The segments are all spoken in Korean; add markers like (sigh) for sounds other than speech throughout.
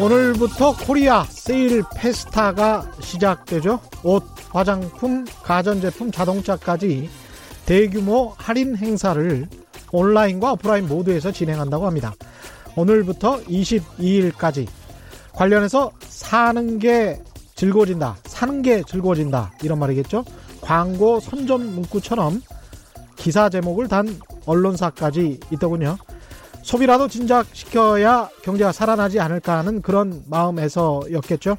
오늘부터 코리아 세일 페스타가 시작되죠. 옷, 화장품, 가전제품, 자동차까지 대규모 할인 행사를 온라인과 오프라인 모두에서 진행한다고 합니다. 오늘부터 22일까지 관련해서 사는 게 즐거워진다, 사는 게 즐거워진다 이런 말이겠죠. 광고 선전 문구처럼 기사 제목을 단 언론사까지 있더군요. 소비라도 진작시켜야 경제가 살아나지 않을까 하는 그런 마음에서였겠죠.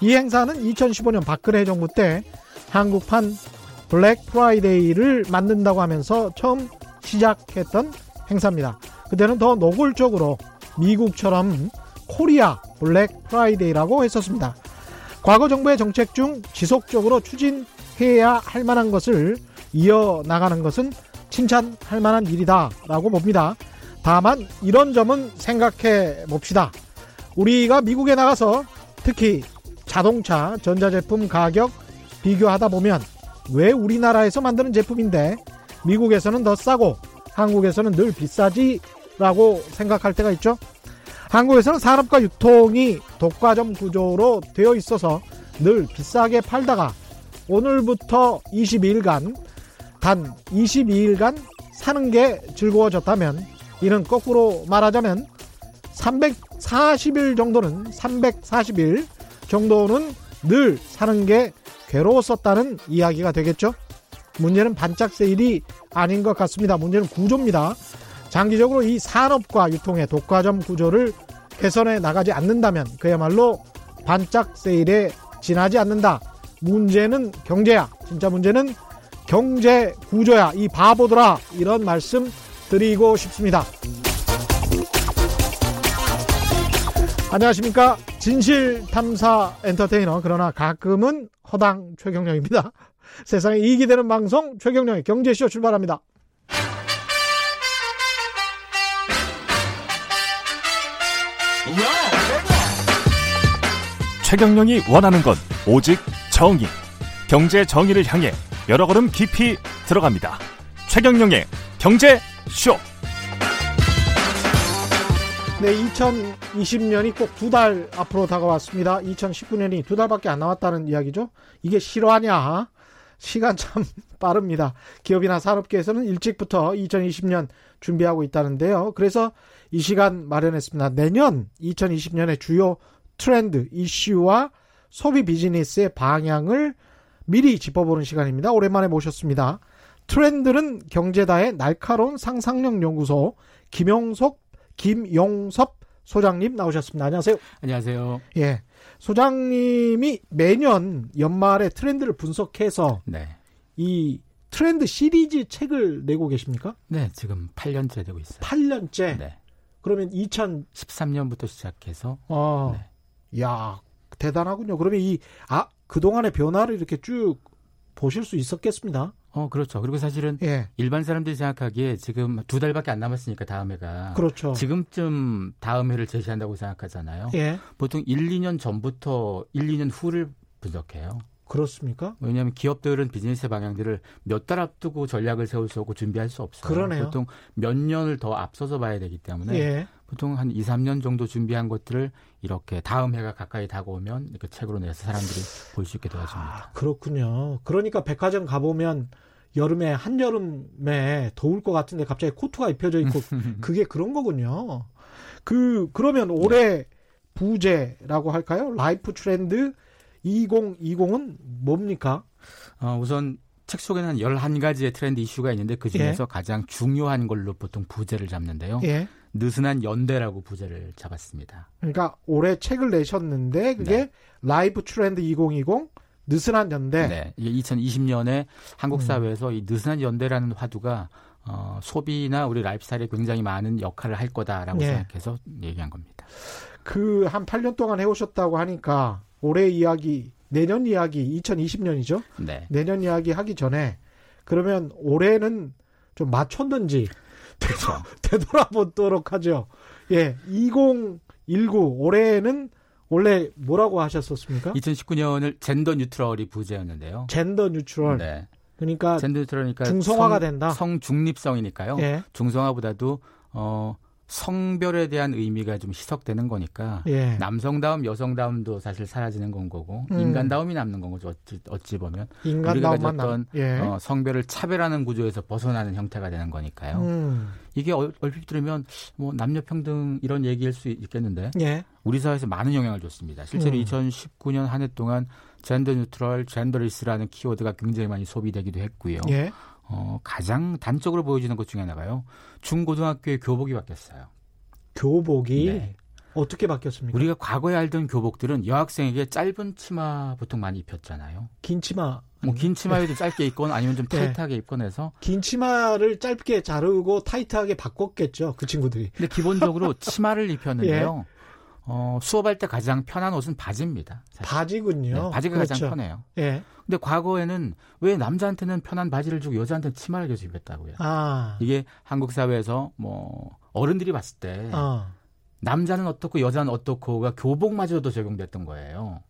이 행사는 2015년 박근혜 정부 때 한국판 블랙 프라이데이를 만든다고 하면서 처음 시작했던 행사입니다. 그때는 더 노골적으로 미국처럼 코리아 블랙 프라이데이라고 했었습니다. 과거 정부의 정책 중 지속적으로 추진해야 할 만한 것을 이어나가는 것은 칭찬할 만한 일이다라고 봅니다. 다만 이런 점은 생각해 봅시다. 우리가 미국에 나가서 특히 자동차, 전자제품 가격 비교하다 보면 왜 우리나라에서 만드는 제품인데 미국에서는 더 싸고 한국에서는 늘 비싸지라고 생각할 때가 있죠. 한국에서는 산업과 유통이 독과점 구조로 되어 있어서 늘 비싸게 팔다가 오늘부터 22일간 단 22일간 사는 게 즐거워졌다면 이는 거꾸로 말하자면 340일 정도는 340일 정도는 늘 사는 게 괴로웠었다는 이야기가 되겠죠. 문제는 반짝 세일이 아닌 것 같습니다. 문제는 구조입니다. 장기적으로 이 산업과 유통의 독과점 구조를 개선해 나가지 않는다면 그야말로 반짝 세일에 지나지 않는다. 문제는 경제야. 진짜 문제는 경제 구조야. 이 바보들아. 이런 말씀 드리고 싶습니다. 안녕하십니까. 진실 탐사 엔터테이너, 그러나 가끔은 허당 최경령입니다. (laughs) 세상에 이익이 되는 방송 최경령의 경제쇼 출발합니다. 최경령이 원하는 건 오직 정의. 경제 정의를 향해 여러 걸음 깊이 들어갑니다. 최경령의 경제 쇼. 네, 2020년이 꼭 두 달 앞으로 다가왔습니다. 2019년이 두 달밖에 안 남았다는 이야기죠. 이게 실화냐? 시간 참 (laughs) 빠릅니다. 기업이나 산업계에서는 일찍부터 2020년 준비하고 있다는데요. 그래서 이 시간 마련했습니다. 내년 2020년의 주요 트렌드, 이슈와 소비 비즈니스의 방향을 미리 짚어보는 시간입니다. 오랜만에 모셨습니다. 트렌드는 경제다의 날카로운 상상력 연구소 김용석 김용섭 소장님 나오셨습니다. 안녕하세요. 안녕하세요. 예. 소장님이 매년 연말에 트렌드를 분석해서 네. 이 트렌드 시리즈 책을 내고 계십니까? 네, 지금 8년째 되고 있어요. 8년째? 네. 그러면 2013년부터 시작해서 아. 네. 야, 대단하군요. 그러면 이 아, 그동안의 변화를 이렇게 쭉 보실 수 있었겠습니다. 어, 그렇죠. 그리고 사실은 예. 일반 사람들이 생각하기에 지금 두 달밖에 안 남았으니까 다음 해가 그렇죠. 지금쯤 다음 해를 제시한다고 생각하잖아요. 예. 보통 1, 2년 전부터 1, 2년 후를 분석해요. 그렇습니까? 왜냐하면 기업들은 비즈니스 방향들을 몇 달 앞두고 전략을 세울 수 없고 준비할 수 없어요. 그러네요. 보통 몇 년을 더 앞서서 봐야 되기 때문에 예. 보통 한 2, 3년 정도 준비한 것들을 이렇게 다음 해가 가까이 다가오면 이렇게 책으로 내서 사람들이 볼 수 있게 도와줍니다. 아, 그렇군요. 그러니까 백화점 가보면 여름에 한여름에 더울 것 같은데 갑자기 코트가 입혀져 있고 (laughs) 그게 그런 거군요. 그 그러면 올해 부제라고 할까요? 라이프 트렌드 2020은 뭡니까? 어, 우선 책 속에는 한 11가지의 트렌드 이슈가 있는데 그 중에서 예. 가장 중요한 걸로 보통 부제를 잡는데요. 예. 느슨한 연대라고 부제를 잡았습니다. 그러니까 올해 책을 내셨는데 그게 네. 라이프 트렌드 2020 느슨한 연대. 네. 2020년에 한국 음. 사회에서 음. 이 느슨한 연대라는 화두가 어, 소비나 우리 라이프 스타일에 굉장히 많은 역할을 할 거다라고 네. 생각해서 얘기한 겁니다. 그 한 8년 동안 해오셨다고 하니까 올해 이야기, 내년 이야기, 2020년이죠? 네. 내년 이야기 하기 전에 그러면 올해는 좀 맞췄는지 그렇죠. 되돌아보도록 하죠. 예, 2019 올해는 원래 뭐라고 하셨었습니까? 2019년을 젠더 뉴트럴이 부제였는데요. 젠더 뉴트럴. 네. 그러니까 젠더 뉴트럴이니까 중성화가 성, 된다. 성 중립성이니까요. 예. 중성화보다도 어 성별에 대한 의미가 좀 희석되는 거니까 예. 남성다움, 여성다움도 사실 사라지는 건 거고 음. 인간다움이 남는 건 거죠. 어찌, 어찌 보면 우리가 가졌던 예. 어, 성별을 차별하는 구조에서 벗어나는 형태가 되는 거니까요. 음. 이게 얼핏 들으면 뭐 남녀 평등 이런 얘기일 수 있겠는데 예. 우리 사회에서 많은 영향을 줬습니다. 실제로 음. 2019년 한 해 동안 젠더 뉴트럴, 젠더리스라는 키워드가 굉장히 많이 소비되기도 했고요. 예. 어, 가장 단적으로 보여지는 것 중에 하나가요. 중고등학교의 교복이 바뀌었어요. 교복이 네. 어떻게 바뀌었습니까? 우리가 과거에 알던 교복들은 여학생에게 짧은 치마 보통 많이 입혔잖아요. 긴 치마. 뭐 긴 치마에도 짧게 입거나 아니면 좀 네. 타이트하게 네. 입건 해서 긴 치마를 짧게 자르고 타이트하게 바꿨겠죠. 그 친구들이. 근데 기본적으로 치마를 입혔는데요. (laughs) 예. 어, 수업할 때 가장 편한 옷은 바지입니다. 사실. 바지군요. 네, 바지가 그렇죠. 가장 편해요. 예. 근데 과거에는 왜 남자한테는 편한 바지를 주고 여자한테는 치마를 계속 입혔다고요. 아. 이게 한국 사회에서 뭐 어른들이 봤을 때 아. 남자는 어떻고 여자는 어떻고가 교복마저도 적용됐던 거예요.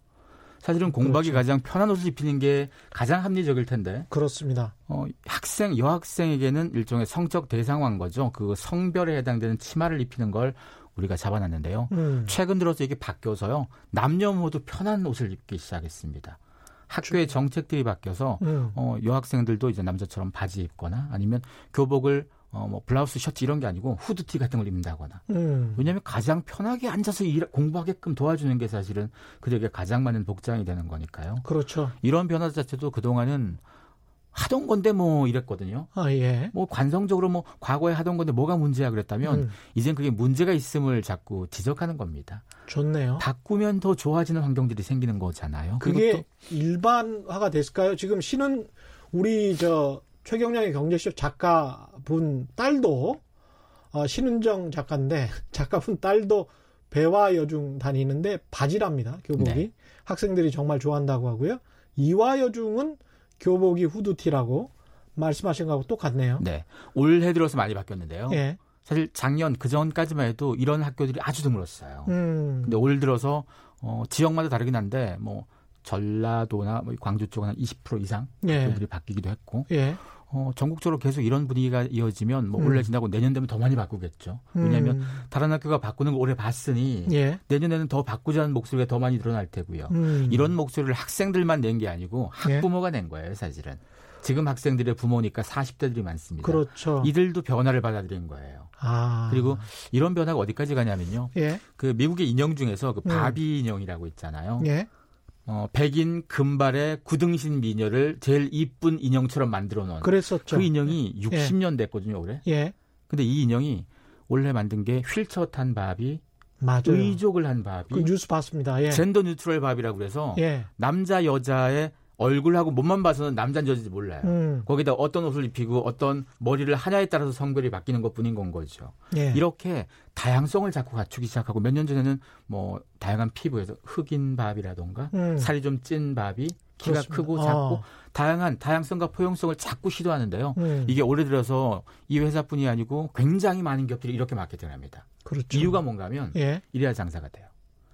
사실은 공부하기 그렇죠. 가장 편한 옷을 입히는 게 가장 합리적일 텐데. 그렇습니다. 어, 학생, 여학생에게는 일종의 성적 대상화인 거죠. 그 성별에 해당되는 치마를 입히는 걸 우리가 잡아놨는데요. 음. 최근 들어서 이게 바뀌어서요. 남녀 모두 편한 옷을 입기 시작했습니다. 학교의 정책들이 바뀌어서 음. 어, 여학생들도 이제 남자처럼 바지 입거나 아니면 교복을 어, 뭐 블라우스 셔츠 이런 게 아니고 후드티 같은 걸 입는다거나. 음. 왜냐하면 가장 편하게 앉아서 일, 공부하게끔 도와주는 게 사실은 그들에게 가장 많은 복장이 되는 거니까요. 그렇죠. 이런 변화 자체도 그 동안은 하던 건데 뭐 이랬거든요. 아, 예. 뭐 관성적으로 뭐 과거에 하던 건데 뭐가 문제야 그랬다면 음. 이젠 그게 문제가 있음을 자꾸 지적하는 겁니다. 좋네요. 바꾸면 더 좋아지는 환경들이 생기는 거잖아요. 그게 일반화가 됐을까요? 지금 신은 우리 저 최경량의 경제쇼 작가분 딸도 어, 신은정 작가인데 (laughs) 작가분 딸도 배와 여중 다니는데 바지랍니다 교복이 네. 학생들이 정말 좋아한다고 하고요. 이화 여중은 교복이 후드티라고 말씀하신 거하고 똑같네요. 네. 올해 들어서 많이 바뀌었는데요. 예. 사실 작년 그 전까지만 해도 이런 학교들이 아주 드물었어요. 음. 근데 올 들어서 어, 지역마다 다르긴 한데 뭐 전라도나 뭐 광주 쪽은 한 20% 이상 예. 학교들이 바뀌기도 했고 예. 어, 전국적으로 계속 이런 분위기가 이어지면 뭐 음. 올해 지나고 내년 되면 더 많이 바꾸겠죠. 왜냐하면 음. 다른 학교가 바꾸는 걸 올해 봤으니 예. 내년에는 더 바꾸자는 목소리가 더 많이 늘어날 테고요. 음. 이런 목소리를 학생들만 낸 게 아니고 학부모가 예. 낸 거예요, 사실은. 지금 학생들의 부모니까 40대들이 많습니다. 그렇죠. 이들도 변화를 받아들인 거예요. 아. 그리고 이런 변화가 어디까지 가냐면요. 예. 그 미국의 인형 중에서 그 음. 바비 인형이라고 있잖아요. 예. 어, 백인 금발의 구등신 미녀를 제일 이쁜 인형처럼 만들어 놓은 그랬었죠. 그 인형이 60년 됐거든요, 올해. 예. 근데 이 인형이 원래 만든 게 휠체어 탄 바비 맞아요. 의족을 한 바비. 그 뉴스 봤습니다. 예. gender neutral 바비라고 그래서 예. 남자 여자의 얼굴하고 몸만 봐서는 남자인지 여자인지 몰라요. 음. 거기다 어떤 옷을 입히고 어떤 머리를 하냐에 따라서 성별이 바뀌는 것 뿐인 건 거죠. 예. 이렇게 다양성을 자꾸 갖추기 시작하고 몇 년 전에는 뭐 다양한 피부에서 흑인 밥이라던가 음. 살이 좀 찐 밥이 키가 그렇습니다. 크고 작고 어. 다양한 다양성과 포용성을 자꾸 시도하는데요. 음. 이게 올해 들어서 이 회사뿐이 아니고 굉장히 많은 기업들이 이렇게 마케팅합니다. 그렇죠. 이유가 뭔가 하면 예. 이래야 장사가 돼요.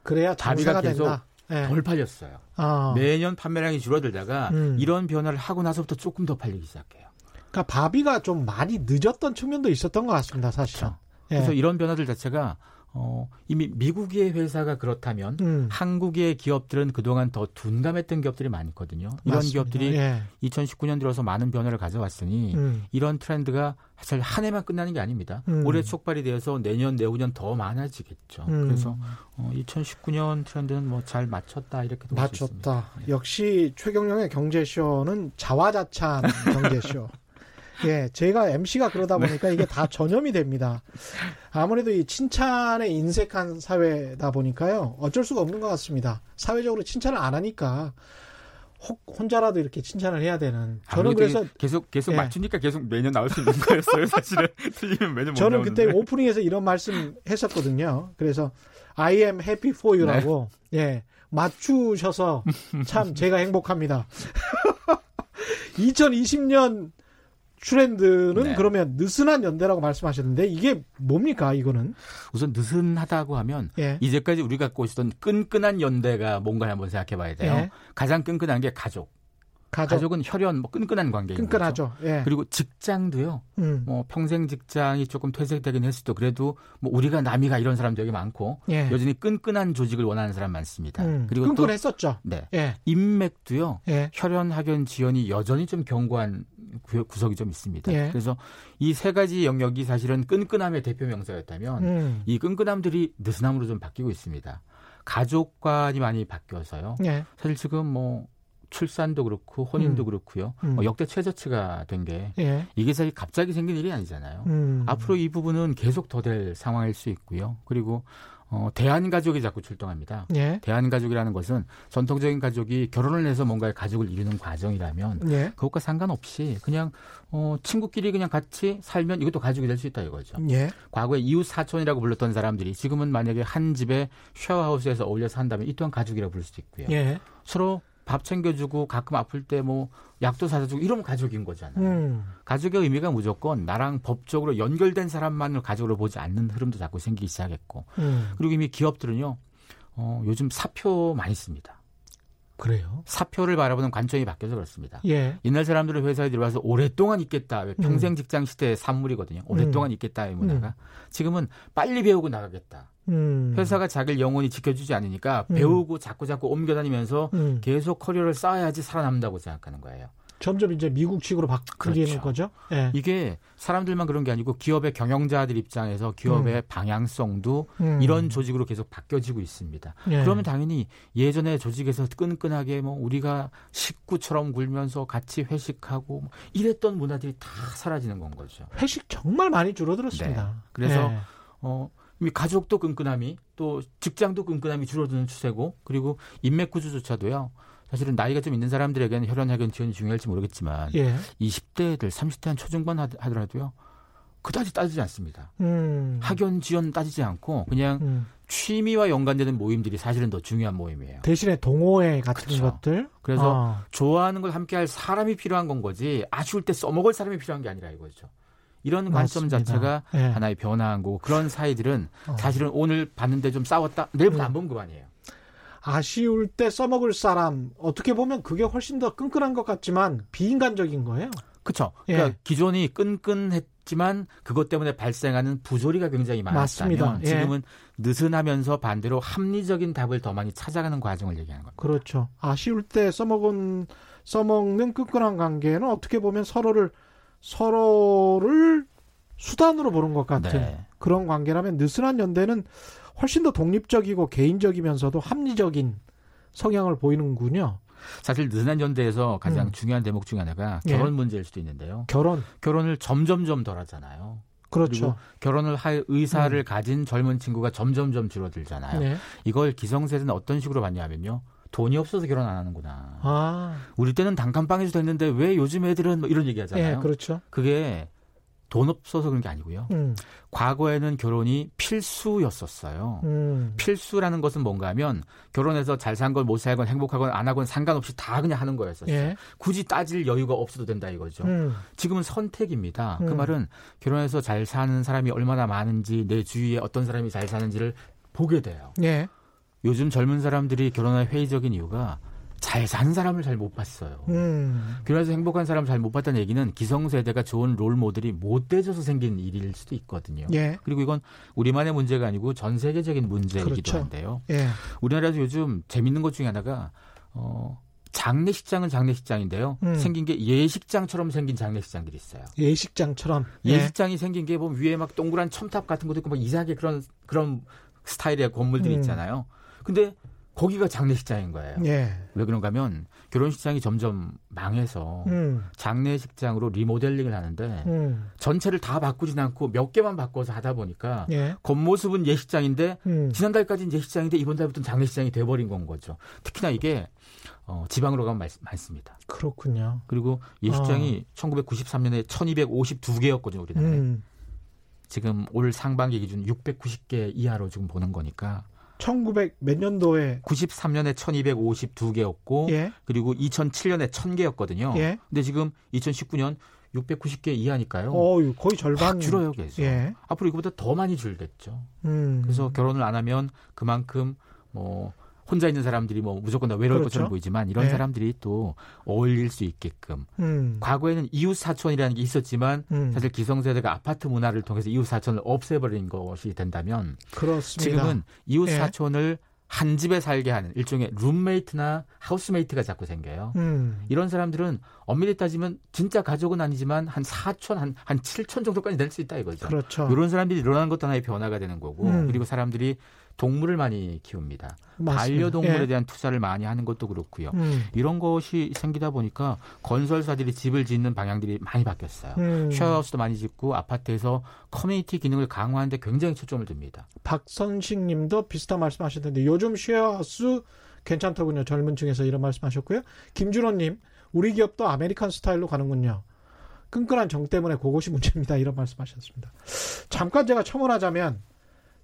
그래야 장사가 계속 된다. 네. 덜 팔렸어요. 아. 매년 판매량이 줄어들다가 음. 이런 변화를 하고 나서부터 조금 더 팔리기 시작해요. 그러니까 바비가 좀 많이 늦었던 측면도 있었던 것 같습니다, 사실. 그렇죠. 예. 그래서 이런 변화들 자체가 어, 이미 미국의 회사가 그렇다면 음. 한국의 기업들은 그동안 더 둔감했던 기업들이 많거든요. 이런 맞습니다. 기업들이 예. 2019년 들어서 많은 변화를 가져왔으니 음. 이런 트렌드가 사실 한 해만 끝나는 게 아닙니다. 음. 올해 촉발이 되어서 내년, 내후년 더 많아지겠죠. 음. 그래서 어, 2019년 트렌드는 뭐 잘 맞췄다 이렇게 맞췄다. 네. 역시 최경영의 경제쇼는 자화자찬 경제쇼. (laughs) 예, 제가 MC가 그러다 네. 보니까 네. 이게 다 전염이 됩니다. 아무래도 이 칭찬에 인색한 사회다 보니까요. 어쩔 수가 없는 것 같습니다. 사회적으로 칭찬을 안 하니까 혹 혼자라도 이렇게 칭찬을 해야 되는. 저는 그래서 계속 계속 예. 맞추니까 계속 매년 나올 수 있는 거였어요. 사실은 (laughs) 틀리면 매년 저는 나오는데. 그때 오프닝에서 이런 말씀 했었거든요. 그래서 I am happy for you라고 네. 예 맞추셔서 참 제가 행복합니다. (laughs) 2020년 트렌드는 네. 그러면 느슨한 연대라고 말씀하셨는데 이게 뭡니까 이거는? 우선 느슨하다고 하면 예. 이제까지 우리가 갖고 있었던 끈끈한 연대가 뭔가 한번 생각해 봐야 돼요. 예. 가장 끈끈한 게 가족. 가족. 은 혈연 뭐 끈끈한 관계인 끈끈하죠. 예. 그리고 직장도요. 음. 뭐 평생 직장이 조금 퇴색되긴 했어도 그래도 뭐 우리가 남이가 이런 사람도 여기 많고 예. 여전히 끈끈한 조직을 원하는 사람 많습니다. 음. 그리고 끈끈했었죠. 또, 네. 예. 인맥도요. 예. 혈연, 학연, 지연이 여전히 좀 견고한 구석이 좀 있습니다. 예. 그래서 이 세 가지 영역이 사실은 끈끈함의 대표 명사였다면 음. 이 끈끈함들이 느슨함으로 좀 바뀌고 있습니다. 가족관이 많이 바뀌어서요. 예. 사실 지금 뭐 출산도 그렇고 혼인도 음. 그렇고요. 음. 뭐 역대 최저치가 된게 예. 이게 사실 갑자기 생긴 일이 아니잖아요. 음. 앞으로 이 부분은 계속 더 될 상황일 수 있고요. 그리고 어, 대한 가족이 자꾸 출동합니다. 예. 대한 가족이라는 것은 전통적인 가족이 결혼을 해서 뭔가의 가족을 이루는 과정이라면 예. 그것과 상관없이 그냥 어, 친구끼리 그냥 같이 살면 이것도 가족이 될 수 있다 이거죠. 예. 과거에 이웃 사촌이라고 불렀던 사람들이 지금은 만약에 한 집에 쉐어하우스에서 어울려 산다면 이 또한 가족이라고 부를 수도 있고요. 예. 서로 밥 챙겨주고 가끔 아플 때 뭐 약도 사다 주고 이러면 가족인 거잖아요. 음. 가족의 의미가 무조건 나랑 법적으로 연결된 사람만을 가족으로 보지 않는 흐름도 자꾸 생기기 시작했고 음. 그리고 이미 기업들은요 어, 요즘 사표 많이 씁니다. 그래요? 사표를 바라보는 관점이 바뀌어서 그렇습니다. 예. 옛날 사람들은 회사에 들어와서 오랫동안 있겠다. 평생 음. 직장 시대의 산물이거든요. 오랫동안 음. 있겠다의 문화가. 음. 지금은 빨리 배우고 나가겠다. 음. 회사가 자기를 영원히 지켜주지 않으니까 음. 배우고 자꾸 자꾸 옮겨다니면서 음. 계속 커리어를 쌓아야지 살아남는다고 생각하는 거예요. 점점 이제 미국식으로 바뀌는 그렇죠. 거죠. 네. 이게 사람들만 그런 게 아니고 기업의 경영자들 입장에서 기업의 음. 방향성도 음. 이런 조직으로 계속 바뀌어지고 있습니다. 네. 그러면 당연히 예전에 조직에서 끈끈하게 뭐 우리가 식구처럼 굴면서 같이 회식하고 뭐 이랬던 문화들이 다 사라지는 건 거죠. 회식 정말 많이 줄어들었습니다. 네. 그래서 네. 어 가족도 끈끈함이 또 직장도 끈끈함이 줄어드는 추세고 그리고 인맥 구조조차도요. 사실은 나이가 좀 있는 사람들에게는 혈연 학연 지원이 중요할지 모르겠지만 예. 20대들 30대 한 초중반 하더라도요. 그다지 따지지 않습니다. 음. 학연 지원 따지지 않고 그냥 음. 취미와 연관되는 모임들이 사실은 더 중요한 모임이에요. 대신에 동호회 같은 그렇죠. 것들. 그래서 어. 좋아하는 걸 함께할 사람이 필요한 건 거지 아쉬울 때 써먹을 사람이 필요한 게 아니라 이거죠. 이런 관점 맞습니다. 자체가 네. 하나의 변화한 거고 그런 사이들은 어. 사실은 오늘 봤는데 좀 싸웠다 내일부터 음. 안 보면 그만이에요. 아쉬울 때 써먹을 사람 어떻게 보면 그게 훨씬 더 끈끈한 것 같지만 비인간적인 거예요. 그렇죠. 그러니까 예. 기존이 끈끈했지만 그것 때문에 발생하는 부조리가 굉장히 많았다면 예. 지금은 느슨하면서 반대로 합리적인 답을 더 많이 찾아가는 과정을 얘기하는 겁니다. 그렇죠. 아쉬울 때 써먹은 써먹는 끈끈한 관계는 어떻게 보면 서로를 서로를 수단으로 보는 것 같은 네. 그런 관계라면 느슨한 연대는 훨씬 더 독립적이고 개인적이면서도 합리적인 성향을 보이는군요. 사실 느슨한 연대에서 가장 음. 중요한 대목 중에 하나가 예. 결혼 예. 문제일 수도 있는데요. 결혼. 결혼을 점점점 덜 하잖아요. 그렇죠. 결혼을 할 의사를 음. 가진 젊은 친구가 점점점 줄어들잖아요. 네. 이걸 기성세대는 어떤 식으로 봤냐면요. 돈이 없어서 결혼 안 하는구나. 아. 우리 때는 단칸방에서 됐는데 왜 요즘 애들은 뭐 이런 얘기 하잖아요. 예, 그렇죠. 그게 돈 없어서 그런 게 아니고요. 음. 과거에는 결혼이 필수였었어요. 음. 필수라는 것은 뭔가 하면 결혼해서 잘 산 건 못 살건 행복하건 안 하건 상관없이 다 그냥 하는 거였었어요. 예. 굳이 따질 여유가 없어도 된다 이거죠. 음. 지금은 선택입니다. 그 음. 말은 결혼해서 잘 사는 사람이 얼마나 많은지 내 주위에 어떤 사람이 잘 사는지를 보게 돼요. 예. 요즘 젊은 사람들이 결혼할 회의적인 이유가 잘 사는 사람을 잘 못 봤어요. 음. 결혼해서 행복한 사람을 잘못 봤다는 얘기는 기성세대가 좋은 롤 모델이 못 돼져서 생긴 일일 수도 있거든요. 예. 그리고 이건 우리만의 문제가 아니고 전 세계적인 문제이기도 그렇죠. 한데요. 예. 우리나라에서 요즘 재밌는 것 중에 하나가 어 장례식장은 장례식장인데요. 음. 생긴 게 예식장처럼 생긴 장례식장들이 있어요. 예식장처럼. 예식장이 예. 생긴 게 보면 위에 막 동그란 첨탑 같은 것도 있고 막 이상하게 그런 그런 스타일의 건물들이 음. 있잖아요. 근데 거기가 장례식장인 거예요. 예. 왜 그런가 하면 결혼식장이 점점 망해서 음. 장례식장으로 리모델링을 하는데 음. 전체를 다 바꾸진 않고 몇 개만 바꿔서 하다 보니까 예. 겉모습은 예식장인데 음. 지난달까지는 예식장인데 이번 달부터는 장례식장이 돼버린 건 거죠. 특히나 이게 어, 지방으로 가면 많, 많습니다. 그렇군요. 그리고 예식장이 어. 1993년에 1252개였거든요, 우리나라에. 음. 지금 올 상반기 기준 690개 이하로 지금 보는 거니까 1900 몇 년도에 93년에 1252개였고 예. 그리고 2007년에 1000개였거든요. 예. 근데 지금 2019년 690개 이하니까요. 어, 거의 절반 줄어요, 계속. 예. 앞으로 이거보다 더 많이 줄겠죠. 음. 그래서 결혼을 안 하면 그만큼 뭐 혼자 있는 사람들이 뭐 무조건 다 외로울 그렇죠? 것처럼 보이지만 이런 네. 사람들이 또 어울릴 수 있게끔 음. 과거에는 이웃 사촌이라는 게 있었지만 음. 사실 기성세대가 아파트 문화를 통해서 이웃 사촌을 없애버린 것이 된다면 그렇습니다. 지금은 이웃 네. 사촌을 한 집에 살게 하는 일종의 룸메이트나 하우스메이트가 자꾸 생겨요. 음. 이런 사람들은 엄밀히 따지면 진짜 가족은 아니지만 한 4천, 한, 한 7천 정도까지 될수 있다 이거죠. 그렇죠. 이런 사람들이 일어나는 것도 하나의 변화가 되는 거고, 음. 그리고 사람들이 동물을 많이 키웁니다. 맞습니다. 반려동물에 예. 대한 투자를 많이 하는 것도 그렇고요. 음. 이런 것이 생기다 보니까 건설사들이 집을 짓는 방향들이 많이 바뀌었어요. 음. 쉐어하우스도 많이 짓고 아파트에서 커뮤니티 기능을 강화하는데 굉장히 초점을 둡니다. 박선식 님도 비슷한 말씀 하셨는데 요즘 쉐어하우스 괜찮더군요. 젊은 층에서 이런 말씀 하셨고요. 김준호 님, 우리 기업도 American style로 가는군요. 끈끈한 정 때문에 그것이 문제입니다. 이런 말씀 하셨습니다. 잠깐 제가 첨언하자면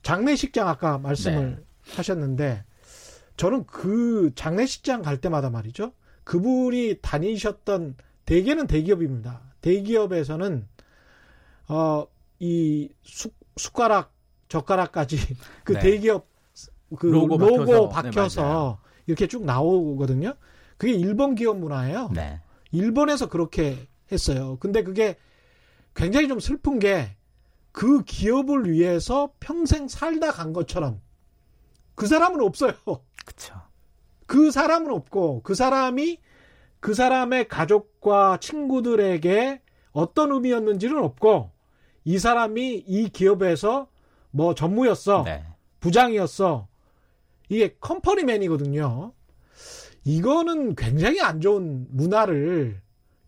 장례식장 아까 말씀을 네. 하셨는데 저는 그 장례식장 갈 때마다 말이죠. 그분이 다니셨던 대개는 대기업입니다. 대기업에서는 어 이 숟가락 젓가락까지 (laughs) 그 네. 대기업 그 로고, 로고 박혀서, 박혀서 네, 이렇게 쭉 나오거든요. 그게 일본 기업 문화예요. 네. 일본에서 그렇게 했어요. 근데 그게 굉장히 좀 슬픈 게 그 기업을 위해서 평생 살다 간 것처럼 그 사람은 없어요. 그렇죠. 그 사람은 없고 그 사람이 그 사람의 가족과 친구들에게 어떤 의미였는지는 없고 이 사람이 이 기업에서 뭐 전무였어. 네. 부장이었어. 이게 컴퍼니맨이거든요. 이거는 굉장히 안 좋은 문화를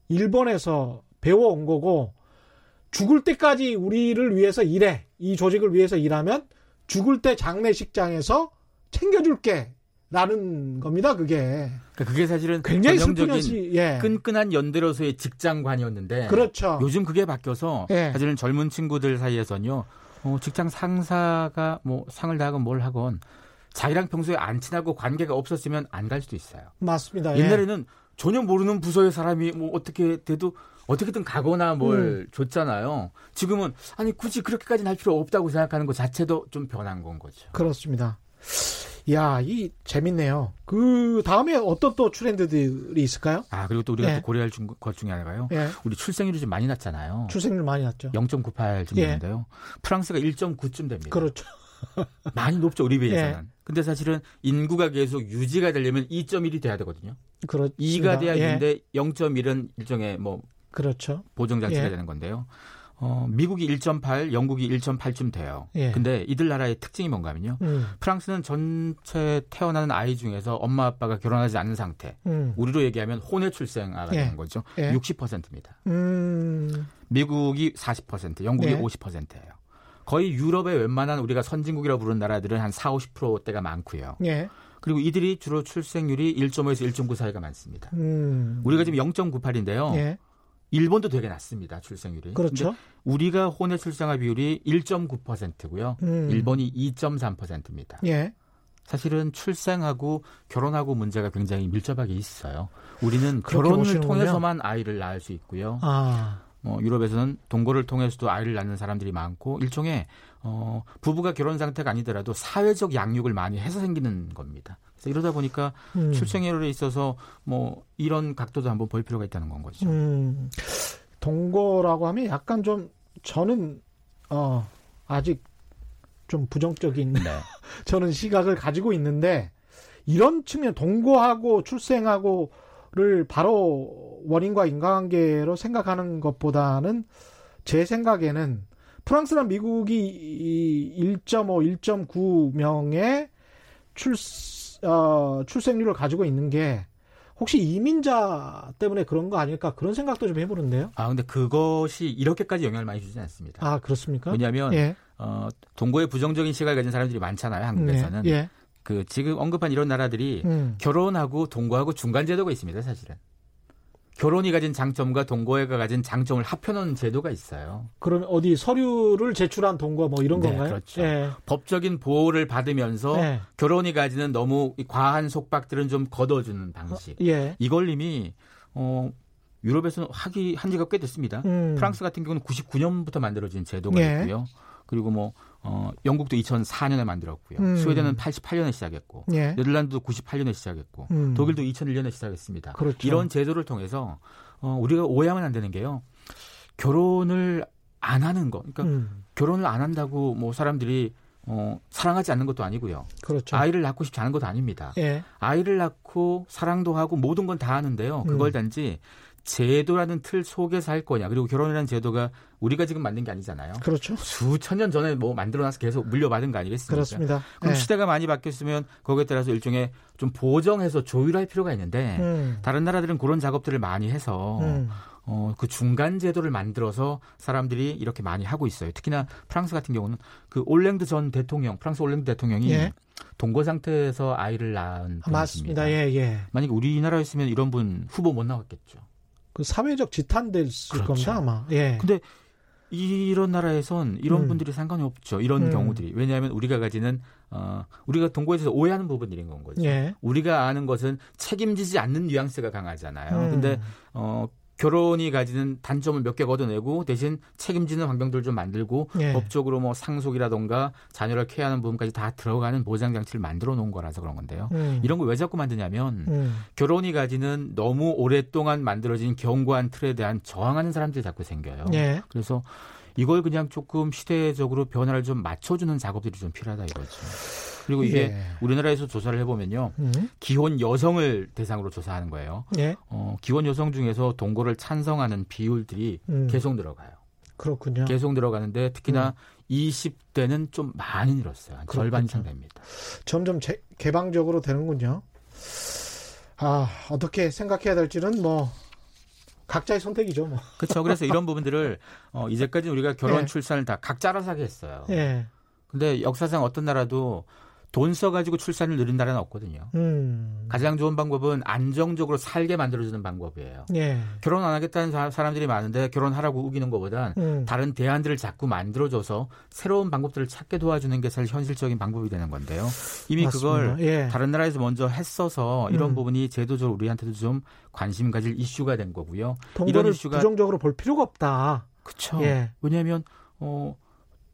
일본에서 배워온 거고 죽을 때까지 우리를 위해서 일해. 이 조직을 위해서 일하면 죽을 때 장례식장에서 챙겨줄게. 라는 겁니다, 그게. 그러니까 그게 사실은 굉장히 전형적인 예. 끈끈한 연대로서의 직장관이었는데. 그렇죠. 요즘 그게 바뀌어서 예. 사실은 젊은 친구들 사이에서는요, 어, 직장 상사가 뭐 상을 나건 뭘 하건 자기랑 평소에 안 친하고 관계가 없었으면 안 갈 수도 있어요. 맞습니다. 예. 옛날에는 전혀 모르는 부서의 사람이 뭐 어떻게 돼도 어떻게든 가거나 뭘 음. 줬잖아요. 지금은 아니 굳이 그렇게까지는 할 필요 없다고 생각하는 것 자체도 좀 변한 건 거죠. 그렇습니다. 야, 이 재밌네요. 그 다음에 어떤 또 트렌드들이 있을까요? 아 그리고 또 우리가 예. 또 고려할 것 중에 하나가요. 예. 우리 출생률이 좀 많이 낮잖아요. 출생률 많이 낮죠. 0.98쯤 예. 되는데요. 프랑스가 1.9쯤 됩니다. 그렇죠. (laughs) 많이 높죠 우리 비해서는. 예. 근데 사실은 인구가 계속 유지가 되려면 2.1이 돼야 되거든요. 그렇습니다. 2가 돼야 되는데 예. 0.1은 일종의 뭐 그렇죠. 보정 장치가 예. 되는 건데요. 어, 미국이 1.8, 영국이 1.8쯤 돼요. 예. 근데 이들 나라의 특징이 뭔가 하면요. 음. 프랑스는 전체 태어나는 아이 중에서 엄마 아빠가 결혼하지 않은 상태. 음. 우리로 얘기하면 혼외 출생아가 예. 되는 거죠. 예. 60%입니다. 음. 미국이 40%, 영국이 예. 50%예요. 거의 유럽의 웬만한 우리가 선진국이라고 부르는 나라들은 한 4, 50%대가 많고요. 예. 그리고 이들이 주로 출생률이 1.5에서 1.9 사이가 많습니다. 음. 우리가 지금 0.98인데요. 예. 일본도 되게 낮습니다. 출생률이. 그렇죠. 우리가 혼외 출생아 비율이 1.9%고요. 음. 일본이 2.3%입니다. 예. 사실은 출생하고 결혼하고 문제가 굉장히 밀접하게 있어요. 우리는 결혼을 보시는군요. 통해서만 아이를 낳을 수 있고요. 아. 뭐 유럽에서는 동거를 통해서도 아이를 낳는 사람들이 많고 일종의 어 부부가 결혼 상태가 아니더라도 사회적 양육을 많이 해서 생기는 겁니다. 그래서 이러다 보니까 음. 출생률에 있어서 뭐 이런 각도도 한번 볼 필요가 있다는 건 거죠. 음. 동거라고 하면 약간 좀 저는 어 아직 좀 부정적인 네. (laughs) 저는 시각을 가지고 있는데 이런 측면 동거하고 출생하고를 바로 원인과 인과관계로 생각하는 것보다는 제 생각에는 프랑스랑 미국이 1.5, 1.9명의 출 어, 출생률을 가지고 있는 게 혹시 이민자 때문에 그런 거 아닐까 그런 생각도 좀 해보는데요. 아 근데 그것이 이렇게까지 영향을 많이 주지 않습니다. 아 그렇습니까? 왜냐하면 예. 어, 동거에 부정적인 시각을 가진 사람들이 많잖아요 한국에서는. 네. 예. 그 지금 언급한 이런 나라들이 음. 결혼하고 동거하고 중간 제도가 있습니다 사실은. 결혼이 가진 장점과 동거회가 가진 장점을 합해놓은 제도가 있어요. 그럼 어디 서류를 제출한 동거 뭐 이런 네, 건가요? 그렇죠. 네. 법적인 보호를 받으면서 네. 결혼이 가지는 너무 과한 속박들은 좀 걷어주는 방식. 어, 예. 이걸 이미 어 유럽에서는 하기 한 지가 꽤 됐습니다. 음. 프랑스 같은 경우는 99년부터 만들어진 제도가 예. 있고요. 그리고 뭐 어, 영국도 2004년에 만들었고요. 음. 스웨덴은 88년에 시작했고, 예. 네덜란드도 98년에 시작했고, 음. 독일도 2001년에 시작했습니다. 그렇죠. 이런 제도를 통해서 어, 우리가 오해하면 안 되는 게요. 결혼을 안 하는 거, 그러니까 음. 결혼을 안 한다고 뭐 사람들이 어, 사랑하지 않는 것도 아니고요. 그렇죠. 아이를 낳고 싶지 않은 것도 아닙니다. 예. 아이를 낳고 사랑도 하고 모든 건 다 하는데요. 그걸 음. 단지 제도라는 틀 속에서 할 거냐. 그리고 결혼이라는 제도가 우리가 지금 만든 게 아니잖아요. 그렇죠. 수천 년 전에 뭐 만들어놔서 계속 물려받은 거 아니겠습니까? 그렇습니다. 그럼 네. 시대가 많이 바뀌었으면 거기에 따라서 일종의 좀 보정해서 조율할 필요가 있는데 음. 다른 나라들은 그런 작업들을 많이 해서 음. 어, 그 중간 제도를 만들어서 사람들이 이렇게 많이 하고 있어요. 특히나 프랑스 같은 경우는 그 올랭드 전 대통령, 프랑스 올랭드 대통령이 예. 동거 상태에서 아이를 낳은 분입니다. 맞습니다. 예, 예. 만약에 우리나라였으면 이런 분 후보 못 나왔겠죠. 그 사회적 지탄됐을 그렇죠. 겁니다, 아마. 예. 근데 이런 나라에선 이런 음. 분들이 상관이 없죠. 이런 음. 경우들이. 왜냐하면 우리가 가지는 어 우리가 동거에서 오해하는 부분들인 건 거죠. 예. 우리가 아는 것은 책임지지 않는 뉘앙스가 강하잖아요. 음. 근데 어 결혼이 가지는 단점을 몇 개 걷어내고 대신 책임지는 환경들 좀 만들고 예. 법적으로 뭐 상속이라던가 자녀를 케어하는 부분까지 다 들어가는 보장 장치를 만들어 놓은 거라서 그런 건데요. 음. 이런 걸 왜 자꾸 만드냐면 음. 결혼이 가지는 너무 오랫동안 만들어진 견고한 틀에 대한 저항하는 사람들이 자꾸 생겨요. 예. 그래서 이걸 그냥 조금 시대적으로 변화를 좀 맞춰주는 작업들이 좀 필요하다 이거죠. 그리고 이게 예. 우리나라에서 조사를 해보면요. 음. 기혼 여성을 대상으로 조사하는 거예요. 예. 어, 기혼 여성 중에서 동거를 찬성하는 비율들이 음. 계속 늘어가요. 그렇군요. 계속 늘어가는데 특히나 음. 20대는 좀 많이 늘었어요. 절반 이상 됩니다. 점점 제, 개방적으로 되는군요. 아, 어떻게 생각해야 될지는 뭐 각자의 선택이죠, 뭐. (laughs) 그렇죠. 그래서 이런 부분들을 어, 이제까지 우리가 결혼 예. 출산을 다 각자라서 하게 했어요. 예. 근데 역사상 어떤 나라도 돈 써가지고 출산을 늘린 나라는 없거든요. 음. 가장 좋은 방법은 안정적으로 살게 만들어주는 방법이에요. 예. 결혼 안 하겠다는 사람들이 많은데 결혼하라고 우기는 것보단 음. 다른 대안들을 자꾸 만들어줘서 새로운 방법들을 찾게 도와주는 게 사실 현실적인 방법이 되는 건데요. 이미 맞습니다. 그걸 예. 다른 나라에서 먼저 했어서 이런 음. 부분이 제도적으로 우리한테도 좀 관심 가질 이슈가 된 거고요. 이런 이슈가 부정적으로 볼 필요가 없다. 그렇죠. 예. 왜냐하면 어,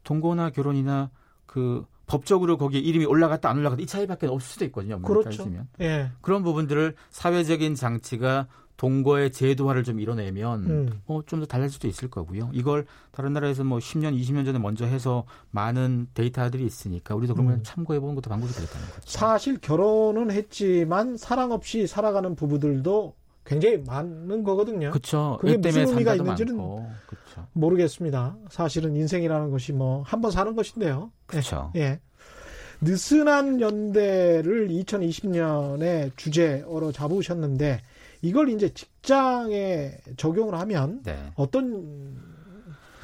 동거나 결혼이나 그 법적으로 거기에 이름이 올라갔다 안 올라갔다 이 차이밖에 없을 수도 있거든요. 그렇죠. 예. 그런 부분들을 사회적인 장치가 동거의 제도화를 좀 이뤄내면 음. 어, 좀 더 달라질 수도 있을 거고요. 이걸 다른 나라에서 뭐 10년, 20년 전에 먼저 해서 많은 데이터들이 있으니까 우리도 걸 음. 참고해 보는 것도 방법이 되겠다는 거죠. 사실 결혼은 했지만 사랑 없이 살아가는 부부들도 굉장히 많은 거거든요. 그렇죠. 그게 무슨 의미가 있는지는 그쵸. 모르겠습니다. 사실은 인생이라는 것이 뭐 한 번 사는 것인데요. 그렇죠. 예. 느슨한 연대를 2020년에 주제로 잡으셨는데 이걸 이제 직장에 적용을 하면 네. 어떤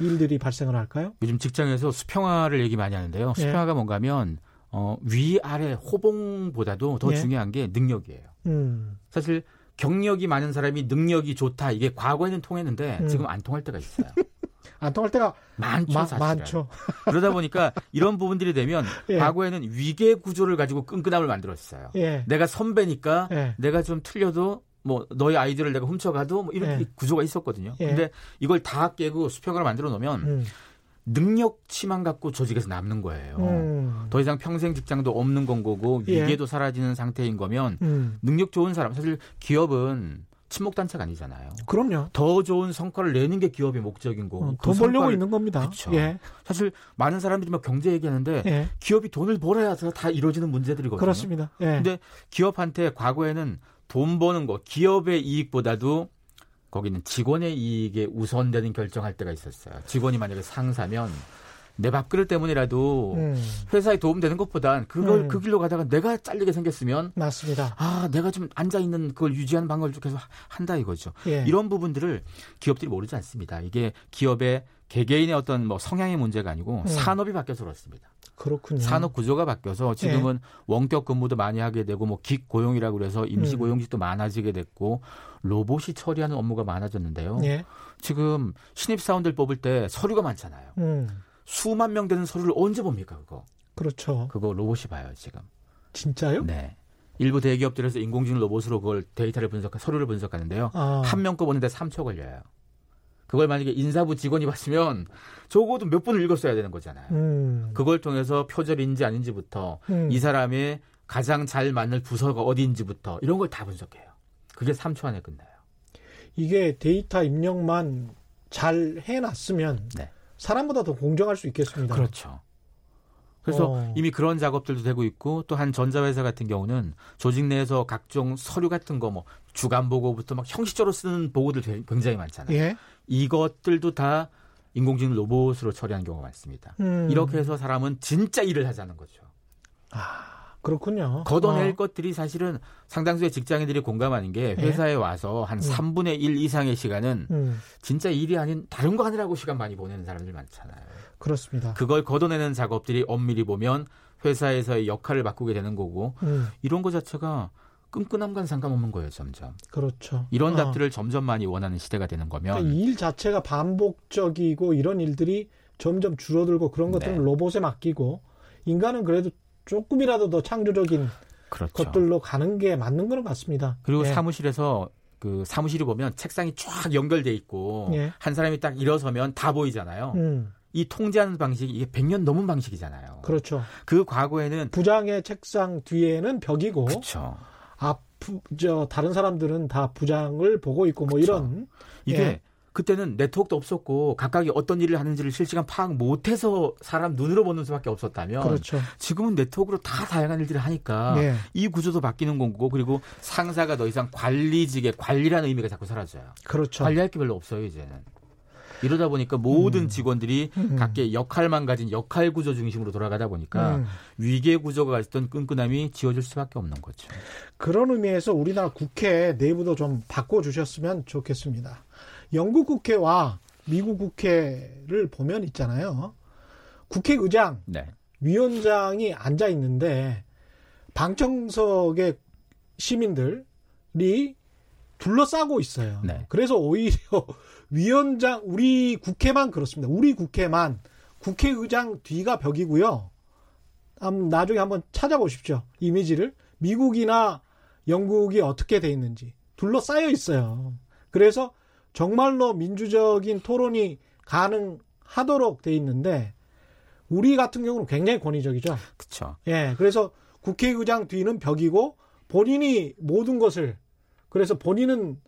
일들이 발생을 할까요? 요즘 직장에서 수평화를 얘기 많이 하는데요. 예. 수평화가 예. 뭔가면 어, 위 아래 호봉보다도 더 예. 중요한 게 능력이에요. 음. 사실 경력이 많은 사람이 능력이 좋다 이게 과거에는 통했는데 음. 지금 안 통할 때가 있어요. 안 통할 때가 많죠, 마, 많죠. (laughs) 그러다 보니까 이런 부분들이 되면 예. 과거에는 위계 구조를 가지고 끈끈함을 만들었어요. 예. 내가 선배니까 예. 내가 좀 틀려도 뭐 너희 아이들을 내가 훔쳐가도 뭐 이런 예. 구조가 있었거든요. 예. 근데 이걸 다 깨고 수평을 만들어 놓으면 음. 능력치만 갖고 조직에서 남는 거예요. 음. 더 이상 평생 직장도 없는 건 거고 예. 위계도 예. 사라지는 상태인 거면 음. 능력 좋은 사람 사실 기업은 친목 단체가 아니잖아요. 그럼요. 더 좋은 성과를 내는 게 기업의 목적인 거고. 어, 돈그 벌려고 있는 겁니다. 그렇죠. 예. 사실 많은 사람들이 막 경제 얘기하는데 예. 기업이 돈을 벌어야 다 이루어지는 문제들이거든요. 그렇습니다. 예. 근데 기업한테 과거에는 돈 버는 거, 기업의 이익보다도 거기는 직원의 이익에 우선되는 결정할 때가 있었어요. 직원이 만약에 상사면 내 밥그릇 때문이라도 음. 회사에 도움되는 것보단 그걸 음. 그 길로 가다가 내가 잘리게 생겼으면 맞습니다. 아 내가 좀 앉아 있는 그걸 유지하는 방법을 계속 한다 이거죠. 예. 이런 부분들을 기업들이 모르지 않습니다. 이게 기업의 개개인의 어떤 뭐 성향의 문제가 아니고 음. 산업이 바뀌어서 그렇습니다. 그렇군요. 산업 구조가 바뀌어서 지금은 예. 원격 근무도 많이 하게 되고 뭐 기 고용이라고 그래서 임시 음. 고용직도 많아지게 됐고 로봇이 처리하는 업무가 많아졌는데요. 예. 지금 신입 사원들 뽑을 때 서류가 많잖아요. 음. 수만 명 되는 서류를 언제 봅니까 그거? 그렇죠. 그거 로봇이 봐요 지금. 진짜요? 네. 일부 대기업들에서 인공지능 로봇으로 그걸 데이터를 분석, 서류를 분석하는데요. 아. 한명 거 보는데 3초 걸려요. 그걸 만약에 인사부 직원이 봤으면 적어도 몇 번을 읽었어야 되는 거잖아요. 음. 그걸 통해서 표절인지 아닌지부터 음. 이 사람의 가장 잘 맞는 부서가 어디인지부터 이런 걸 다 분석해요. 그게 3초 안에 끝나요. 이게 데이터 입력만 잘 해놨으면 네. 사람보다 더 공정할 수 있겠습니다. 그렇죠. 그래서 어. 이미 그런 작업들도 되고 있고 또 한 전자회사 같은 경우는 조직 내에서 각종 서류 같은 거 뭐 주간 보고부터 막 형식적으로 쓰는 보고들 굉장히 많잖아요. 예? 이것들도 다 인공지능 로봇으로 처리하는 경우가 많습니다. 음. 이렇게 해서 사람은 진짜 일을 하자는 거죠. 아. 그렇군요. 걷어낼 어. 것들이 사실은 상당수의 직장인들이 공감하는 게 예? 회사에 네. 와서 한 음. 3분의 1 이상의 시간은 음. 진짜 일이 아닌 다른 거 하느라고 시간 많이 보내는 사람들 많잖아요. 그렇습니다. 그걸 걷어내는 작업들이 엄밀히 보면 회사에서의 역할을 바꾸게 되는 거고 음. 이런 거 자체가 끈끈함과 상관없는 거예요, 점점. 그렇죠. 이런 어. 답들을 점점 많이 원하는 시대가 되는 거면 그러니까 일 자체가 반복적이고 이런 일들이 점점 줄어들고 그런 것들은 네. 로봇에 맡기고 인간은 그래도 조금이라도 더 창조적인 그렇죠. 것들로 가는 게 맞는 거는 같습니다. 그리고 예. 사무실에서 그 사무실이 보면 책상이 쫙 연결돼 있고 예. 한 사람이 딱 일어서면 다 보이잖아요. 음. 이 통제하는 방식이 이게 100년 넘은 방식이잖아요. 그렇죠. 그 과거에는 부장의 책상 뒤에는 벽이고 그렇죠. 앞 저 다른 사람들은 다 부장을 보고 있고 뭐 그렇죠. 이런 이게 예. 그때는 네트워크도 없었고 각각이 어떤 일을 하는지를 실시간 파악 못해서 사람 눈으로 보는 수밖에 없었다면 그렇죠. 지금은 네트워크로 다 다양한 일들을 하니까 네. 이 구조도 바뀌는 거고 그리고 상사가 더 이상 관리직의 관리라는 의미가 자꾸 사라져요. 그렇죠. 관리할 게 별로 없어요 이제는. 이러다 보니까 모든 음. 직원들이 음. 각계 역할만 가진 역할 구조 중심으로 돌아가다 보니까 음. 위계 구조가 있던 끈끈함이 지워질 수밖에 없는 거죠. 그런 의미에서 우리나라 국회 내부도 좀 바꿔 주셨으면 좋겠습니다. 영국 국회와 미국 국회를 보면 있잖아요. 국회의장, 네. 위원장이 앉아 있는데 방청석의 시민들이 둘러싸고 있어요. 네. 그래서 오히려 (laughs) 위원장 우리 국회만 그렇습니다. 우리 국회만 국회의장 뒤가 벽이고요. 나중에 한번 찾아보십시오. 이미지를 미국이나 영국이 어떻게 돼 있는지 둘러싸여 있어요. 그래서 정말로 민주적인 토론이 가능하도록 돼 있는데 우리 같은 경우는 굉장히 권위적이죠. 그렇죠. 예. 그래서 국회의장 뒤는 벽이고 본인이 모든 것을 그래서 본인은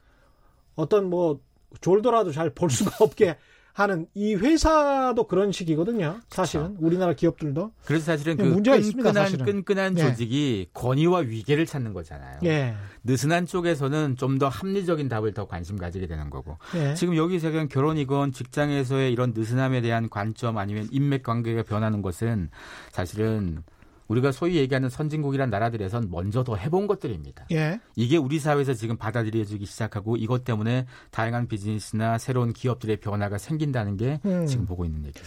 어떤 뭐 졸더라도 잘 볼 수가 (laughs) 없게 하는 이 회사도 그런 식이거든요. 사실은 그렇죠. 우리나라 기업들도. 그래서 사실은 그 문제가 끈끈한 있습니다, 끈끈한 네. 조직이 권위와 위계를 찾는 거잖아요. 네. 느슨한 쪽에서는 좀 더 합리적인 답을 더 관심 가지게 되는 거고. 네. 지금 여기서 그냥 결혼이건 직장에서의 이런 느슨함에 대한 관점 아니면 인맥 관계가 변하는 것은 사실은 우리가 소위 얘기하는 선진국이란 나라들에선 먼저 더 해본 것들입니다. 예. 이게 우리 사회에서 지금 받아들여지기 시작하고 이것 때문에 다양한 비즈니스나 새로운 기업들의 변화가 생긴다는 게 음. 지금 보고 있는 얘기죠.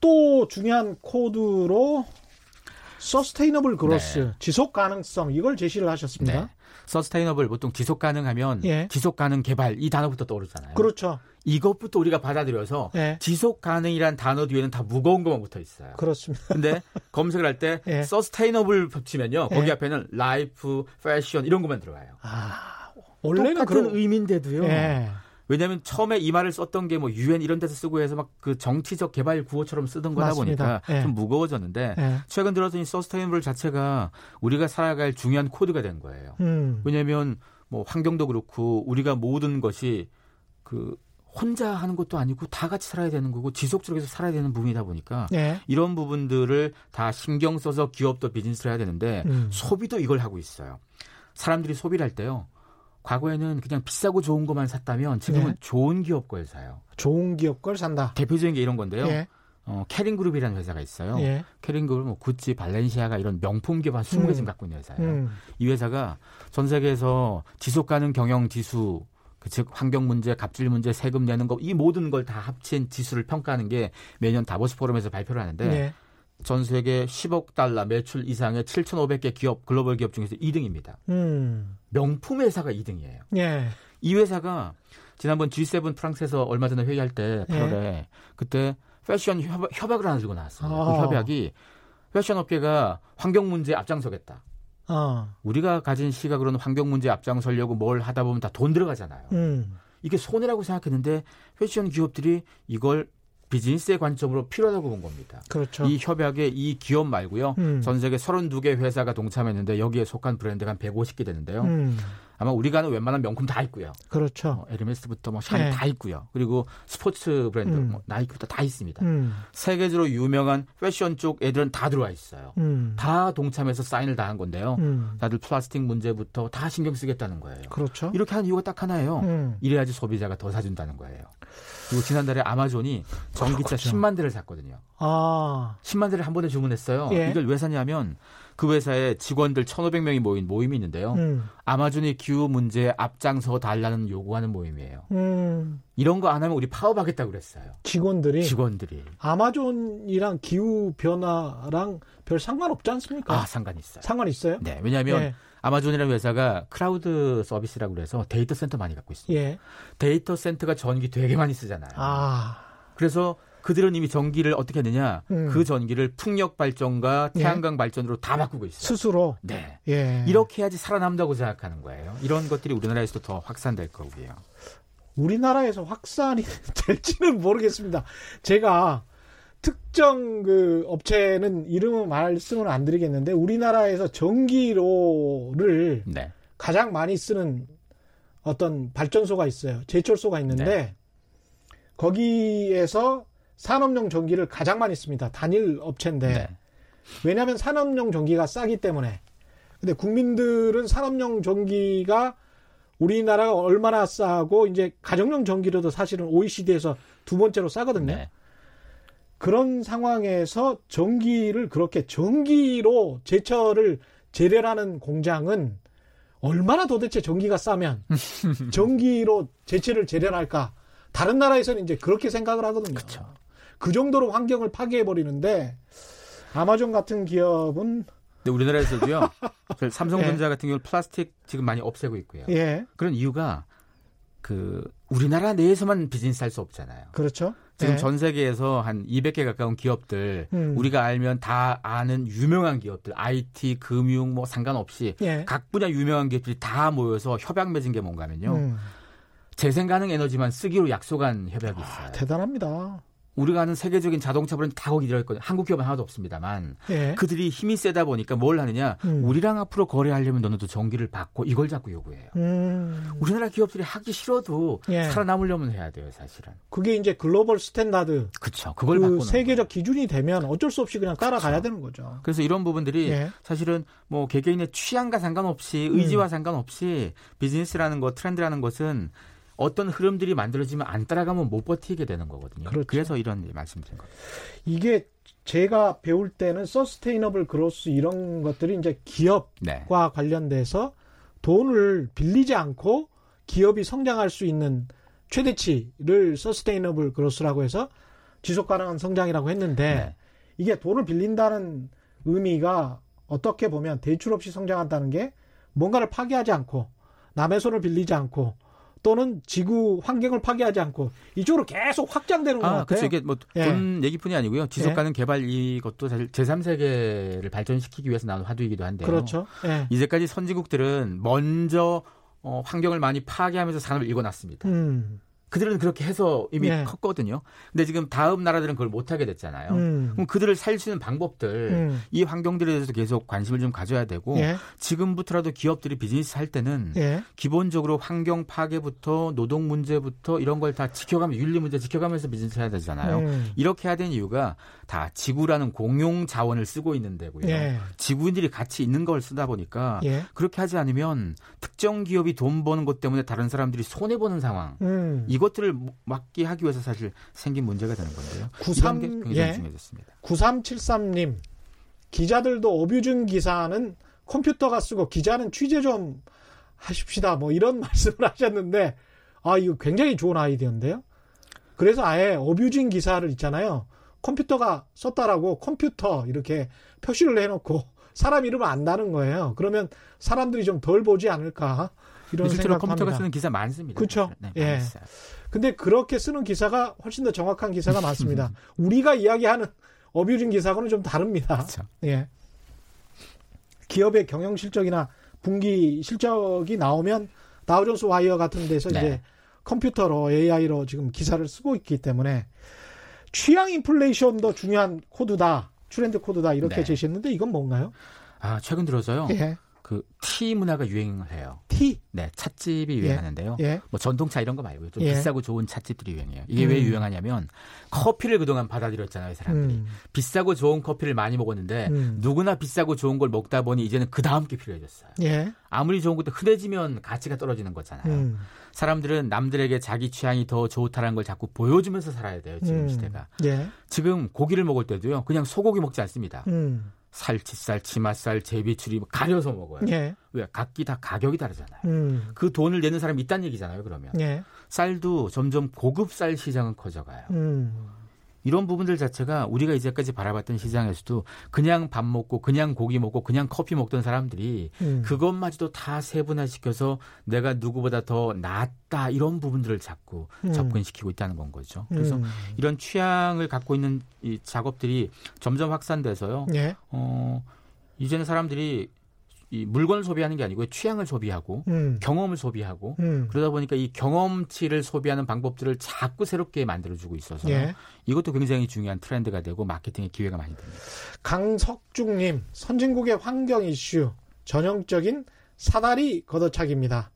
또 중요한 코드로 sustainable growth, 네. 지속 가능성 이걸 제시를 하셨습니다. 네. sustainable 보통 지속 가능하면 예. 지속 가능 개발 이 단어부터 떠오르잖아요. 그렇죠. 이것부터 우리가 받아들여서 예. 지속 가능이란 단어 뒤에는 다 무거운 것만 붙어 있어요. 그렇습니다. 근데 검색을 할때 예. sustainable 붙이면요. 거기 예. 앞에는 life, 패션 이런 것만 들어가요. 아, 원래는 똑같은 그런 의미인데도요. 예. 왜냐하면 처음에 이 말을 썼던 게 뭐 유엔 이런 데서 쓰고 해서 막 그 정치적 개발 구호처럼 쓰던 거다 맞습니다. 보니까 예. 좀 무거워졌는데 예. 최근 들어서 이 서스테이너블 자체가 우리가 살아갈 중요한 코드가 된 거예요. 음. 왜냐하면 뭐 환경도 그렇고 우리가 모든 것이 그 혼자 하는 것도 아니고 다 같이 살아야 되는 거고 지속적으로 살아야 되는 부분이다 보니까 예. 이런 부분들을 다 신경 써서 기업도 비즈니스를 해야 되는데 음. 소비도 이걸 하고 있어요. 사람들이 소비를 할 때요. 과거에는 그냥 비싸고 좋은 것만 샀다면 지금은 네. 좋은 기업 걸 사요. 좋은 기업 걸 산다. 대표적인 게 이런 건데요. 예. 어, 케링 그룹이라는 회사가 있어요. 예. 케링 그룹은 뭐 구찌, 발렌시아가 이런 명품 기업 한 20개 음. 지금 갖고 있는 회사예요. 음. 이 회사가 전 세계에서 지속 가능 경영 지수 그즉 환경 문제, 갑질 문제, 세금 내는 거 이 모든 걸 다 합친 지수를 평가하는 게 매년 다보스 포럼에서 발표를 하는데 네. 전 세계 10억 달러 매출 이상의 7,500개 기업 글로벌 기업 중에서 2등입니다. 음. 명품 회사가 2등이에요. 예. 이 회사가 지난번 G7 프랑스에서 얼마 전에 회의할 때 8월에 예. 그때 패션 협약, 을 하나 들고 나왔어요. 아. 그 협약이 패션 업계가 환경 문제에 앞장서겠다. 아. 우리가 가진 시각으로는 환경 문제에 앞장서려고 뭘 하다 보면 다 돈 들어가잖아요. 음. 이게 손해라고 생각했는데 패션 기업들이 이걸 비즈니스의 관점으로 필요하다고 본 겁니다. 그렇죠. 이 협약에 이 기업 말고요. 음. 전 세계 32개 회사가 동참했는데 여기에 속한 브랜드가 한 150개 되는데요. 음. 아마 우리가 아는 웬만한 명품 다 있고요. 그렇죠. 뭐 에르메스부터 뭐 샤넬 네. 다 있고요. 그리고 스포츠 브랜드 음. 뭐 나이키부터 다 있습니다. 음. 세계적으로 유명한 패션 쪽 애들은 다 들어와 있어요. 음. 다 동참해서 사인을 다 한 건데요. 음. 다들 플라스틱 문제부터 다 신경 쓰겠다는 거예요. 그렇죠. 이렇게 한 이유가 딱 하나예요. 음. 이래야지 소비자가 더 사준다는 거예요. 그리고 지난달에 아마존이 전기차 그렇죠. 10만 대를 샀거든요. 아. 10만 대를 한 번에 주문했어요. 예. 이걸 왜 샀냐면 그 회사에 직원들 1,500명이 모인 모임이 있는데요. 음. 아마존의 기후 문제에 앞장서 달라는 요구하는 모임이에요. 음. 이런 거 안 하면 우리 파업하겠다고 그랬어요. 직원들이 직원들이 아마존이랑 기후 변화랑 별 상관 없지 않습니까? 아, 상관 있어요. 상관 있어요? 네. 왜냐하면 네. 아마존이라는 회사가 클라우드 서비스라고 그래서 데이터 센터 많이 갖고 있습니다. 예. 데이터 센터가 전기 되게 많이 쓰잖아요. 아. 그래서 그들은 이미 전기를 어떻게 하느냐 음. 그 전기를 풍력 발전과 예. 태양광 예. 발전으로 다 바꾸고 있어요. 스스로. 네. 예. 이렇게 해야지 살아남다고 생각하는 거예요. 이런 것들이 우리나라에서도 더 확산될 거고요. 우리나라에서 확산이 (laughs) 될지는 모르겠습니다. 제가 특정 그 업체는 이름은 말씀을 안 드리겠는데 우리나라에서 전기로를 네. 가장 많이 쓰는 어떤 발전소가 있어요. 제철소가 있는데 네. 거기에서 산업용 전기를 가장 많이 씁니다. 단일 업체인데. 네. 왜냐하면 산업용 전기가 싸기 때문에. 근데 국민들은 산업용 전기가 우리나라가 얼마나 싸고 이제 가정용 전기로도 사실은 OECD에서 두 번째로 싸거든요. 네. 그런 상황에서 전기를 그렇게 전기로 제철을 재래하는 공장은 얼마나 도대체 전기가 싸면 (laughs) 전기로 제철을 재련할까? 다른 나라에서는 이제 그렇게 생각을 하거든요. 그쵸. 그 정도로 환경을 파괴해 버리는데 아마존 같은 기업은 근데 우리나라에서도요. (laughs) 삼성전자 예. 같은 경우 플라스틱 지금 많이 없애고 있고요. 예. 그런 이유가 그 우리나라 내에서만 비즈니스 할 수 없잖아요. 그렇죠. 지금 예. 전 세계에서 한 200개 가까운 기업들 음. 우리가 알면 다 아는 유명한 기업들 IT, 금융 뭐 상관없이 예. 각 분야 유명한 기업들이 다 모여서 협약 맺은 게 뭔가면요. 음. 재생 가능 에너지만 쓰기로 약속한 협약이 있어요. 아, 대단합니다. 우리가 아는 세계적인 자동차 브랜드 다 거기 들어있거든요. 한국 기업은 하나도 없습니다만 예. 그들이 힘이 세다 보니까 뭘 하느냐? 음. 우리랑 앞으로 거래하려면 너네도 전기를 바꿔 이걸 자꾸 요구해요. 음. 우리나라 기업들이 하기 싫어도 예. 살아남으려면 해야 돼요, 사실은. 그게 이제 global standard. 그렇죠. 그걸 그 세계적 거예요. 기준이 되면 어쩔 수 없이 그냥 따라가야 그렇죠. 되는 거죠. 그래서 이런 부분들이 예. 사실은 뭐 개개인의 취향과 상관없이 의지와 음. 상관없이 비즈니스라는 것, 트렌드라는 것은 어떤 흐름들이 만들어지면 안 따라가면 못 버티게 되는 거거든요. 그렇죠. 그래서 이런 말씀드린 겁니다. 이게 제가 배울 때는 서스테이너블 그로스 이런 것들이 이제 기업과 네. 관련돼서 돈을 빌리지 않고 기업이 성장할 수 있는 최대치를 서스테이너블 그로스라고 해서 지속 가능한 성장이라고 했는데 네. 이게 돈을 빌린다는 의미가 어떻게 보면 대출 없이 성장한다는 게 뭔가를 파괴하지 않고 남의 손을 빌리지 않고 또는 지구 환경을 파괴하지 않고 이쪽으로 계속 확장되는 아, 것 같아요. 그렇죠. 이게 뭐돈 예. 얘기뿐이 아니고요. 지속 가능 예. 개발 이것도 사실 제3세계를 발전시키기 위해서 나온 화두이기도 한데요. 그렇죠. 예. 이제까지 선진국들은 먼저 어, 환경을 많이 파괴하면서 산업을 일궈놨습니다. 음. 그들은 그렇게 해서 이미 네. 컸거든요. 근데 지금 다음 나라들은 그걸 못하게 됐잖아요. 음. 그럼 그들을 살 수 있는 방법들, 음. 이 환경들에 대해서 계속 관심을 좀 가져야 되고, 예. 지금부터라도 기업들이 비즈니스 할 때는 예. 기본적으로 환경 파괴부터 노동 문제부터 이런 걸 다 지켜가면서, 윤리 문제 지켜가면서 비즈니스 해야 되잖아요. 음. 이렇게 해야 되는 이유가 다 지구라는 공용 자원을 쓰고 있는 데고요. 예. 지구인들이 같이 있는 걸 쓰다 보니까 예. 그렇게 하지 않으면 특정 기업이 돈 버는 것 때문에 다른 사람들이 손해 보는 상황. 음. 이것들을 막기 하기 위해서 사실 생긴 문제가 되는 건데요. 93, 이런 게 굉장히 예. 중요해졌습니다. 9373님, 기자들도 어뷰준 기사는 컴퓨터가 쓰고 기자는 취재 좀 하십시다. 뭐 이런 (laughs) 말씀을 하셨는데, 아, 이거 굉장히 좋은 아이디어인데요. 그래서 아예 어뷰진 기사를 있잖아요. 컴퓨터가 썼다라고 컴퓨터 이렇게 표시를 해놓고 (laughs) 사람 이름을 안다는 거예요. 그러면 사람들이 좀 덜 보지 않을까 이런 생각합니다. 컴퓨터가 쓰는 기사 많습니다. 그렇죠. 네, 예. 근데 그렇게 쓰는 기사가 훨씬 더 정확한 기사가 많습니다. (laughs) 우리가 이야기하는 어뷰진 기사하고는 좀 다릅니다. 그렇죠. 예. 기업의 경영 실적이나 분기 실적이 나오면 다우존스 와이어 같은 데서 네. 이제 컴퓨터로 AI로 지금 기사를 쓰고 있기 때문에 취향 인플레이션도 중요한 코드다. 트렌드 코드다 이렇게 네. 제시했는데 이건 뭔가요? 아 최근 들어서요. 예. 그 티 문화가 유행을 해요. 티? 네, 찻집이 예. 유행하는데요. 예. 예. 뭐 전통차 이런 거 말고요. 좀 예. 비싸고 좋은 찻집들이 유행해요. 이게 음. 왜 유행하냐면 커피를 그동안 받아들였잖아요, 사람들이. 음. 비싸고 좋은 커피를 많이 먹었는데 음. 누구나 비싸고 좋은 걸 먹다 보니 이제는 그 다음 게 필요해졌어요. 예. 아무리 좋은 것도 흔해지면 가치가 떨어지는 거잖아요. 음. 사람들은 남들에게 자기 취향이 더 좋다는 걸 자꾸 보여주면서 살아야 돼요, 지금 음. 시대가. 예. 지금 고기를 먹을 때도요, 그냥 소고기 먹지 않습니다. 음. 살치살, 치맛살, 제비추리 뭐 가려서 먹어요. 예. 왜? 각기 다 가격이 다르잖아요. 음. 그 돈을 내는 사람이 있다는 얘기잖아요. 그러면 예. 쌀도 점점 고급 쌀 시장은 커져가요. 음. 이런 부분들 자체가 우리가 이제까지 바라봤던 시장에서도 그냥 밥 먹고 그냥 고기 먹고 그냥 커피 먹던 사람들이 음. 그것마저도 다 세분화시켜서 내가 누구보다 더 낫다 이런 부분들을 자꾸 음. 접근시키고 있다는 건 거죠. 그래서 음. 이런 취향을 갖고 있는 이 작업들이 점점 확산돼서요. 예. 어, 이제는 사람들이 이 물건을 소비하는 게 아니고 취향을 소비하고 음. 경험을 소비하고 음. 그러다 보니까 이 경험치를 소비하는 방법들을 자꾸 새롭게 만들어주고 있어서 예. 이것도 굉장히 중요한 트렌드가 되고 마케팅의 기회가 많이 됩니다. 강석중님 선진국의 환경 이슈 전형적인 사다리 걷어차기입니다.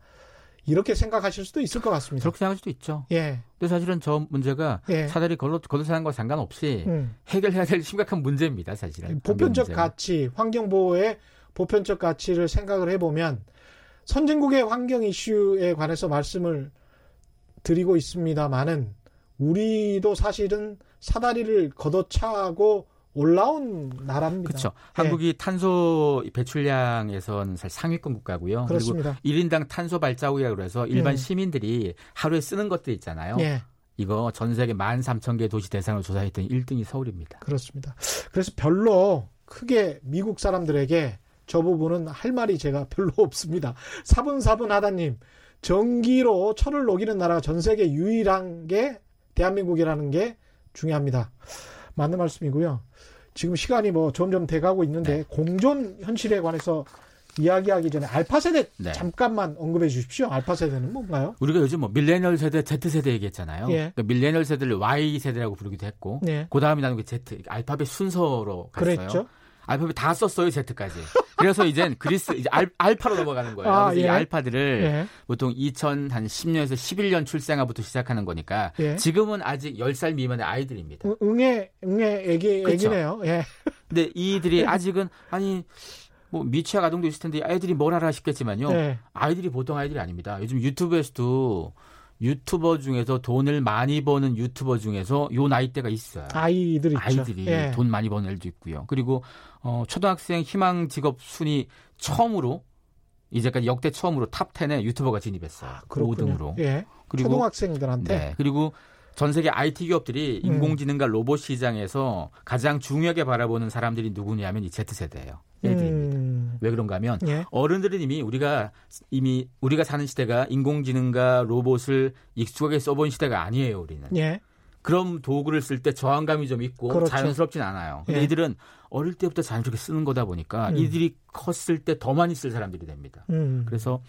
이렇게 생각하실 수도 있을 것 같습니다. 그렇게 생각할 수도 있죠. 예. 근데 사실은 저 문제가 예. 사다리 걸어 걷어차는 거 상관없이 음. 해결해야 될 심각한 문제입니다. 사실은. 보편적 가치, 환경 보호에 보편적 가치를 생각을 해보면 선진국의 환경 이슈에 관해서 말씀을 드리고 있습니다만은 우리도 사실은 사다리를 걷어차고 올라온 나라입니다. 그렇죠. 네. 한국이 탄소 배출량에서는 사실 상위권 국가고요. 그렇습니다. 그리고 1인당 탄소 발자국이라고 그래서 일반 네. 시민들이 하루에 쓰는 것들 있잖아요. 네. 이거 전 세계 13,000개 도시 대상으로 조사했더니 1등이 서울입니다. 그렇습니다. 그래서 별로 크게 미국 사람들에게 저 부분은 할 말이 제가 (laughs) 별로 없습니다. 사분사분하다님, 전기로 철을 녹이는 나라가 전 세계 유일한 게 대한민국이라는 게 중요합니다. 맞는 말씀이고요. 지금 시간이 뭐 점점 돼가고 있는데 네. 공존 현실에 관해서 이야기하기 전에 알파 세대 네. 잠깐만 언급해 주십시오. 알파 세대는 뭔가요? 우리가 요즘 뭐 밀레니얼 세대, Z 세대 얘기했잖아요. 예. 그러니까 밀레니얼 세대를 Y 세대라고 부르기도 했고, 예. 그 다음이 나는 게 Z 알파벳 순서로 갔어요. 그랬죠. 알파벳 다 썼어요 Z까지. 그래서 이젠 그리스 이제 알, 알파로 넘어가는 거예요. 아, 그래서 예. 이 알파들을 예. 보통 2010년에서 11년 출생아부터 시작하는 거니까 예. 지금은 아직 10살 미만의 아이들입니다. 응애 응애 애기 그쵸? 애기네요. 예. 근데 이들이 (laughs) 아직은 아니 뭐 미취학 아동도 있을 텐데 아이들이 뭘 알아 싶겠지만요. 예. 아이들이 보통 아이들이 아닙니다. 요즘 유튜브에서도 유튜버 중에서 돈을 많이 버는 유튜버 중에서 요 나이대가 있어요. 아이들이 아이들이 예. 돈 많이 버는 애도 있고요. 그리고 어 초등학생 희망 직업 순위 처음으로 이제까지 역대 처음으로 top 10에 유튜버가 진입했어요. 아, 5등으로. 예. 그리고 초등학생들한테 네. 그리고 전 세계 IT 기업들이 음. 인공지능과 로봇 시장에서 가장 중요하게 바라보는 사람들이 누구냐면 이 Z세대예요. 애들입니다. 음. 왜 그런가 하면 예? 어른들은 이미 우리가 이미 우리가 사는 시대가 인공지능과 로봇을 익숙하게 써본 시대가 아니에요, 우리는. 예? 그런 도구를 쓸 때 저항감이 좀 있고 그렇죠. 자연스럽진 않아요. 근데 예. 이들은 어릴 때부터 자연스럽게 쓰는 거다 보니까 음. 이들이 컸을 때 더 많이 쓸 사람들이 됩니다. 음. 그래서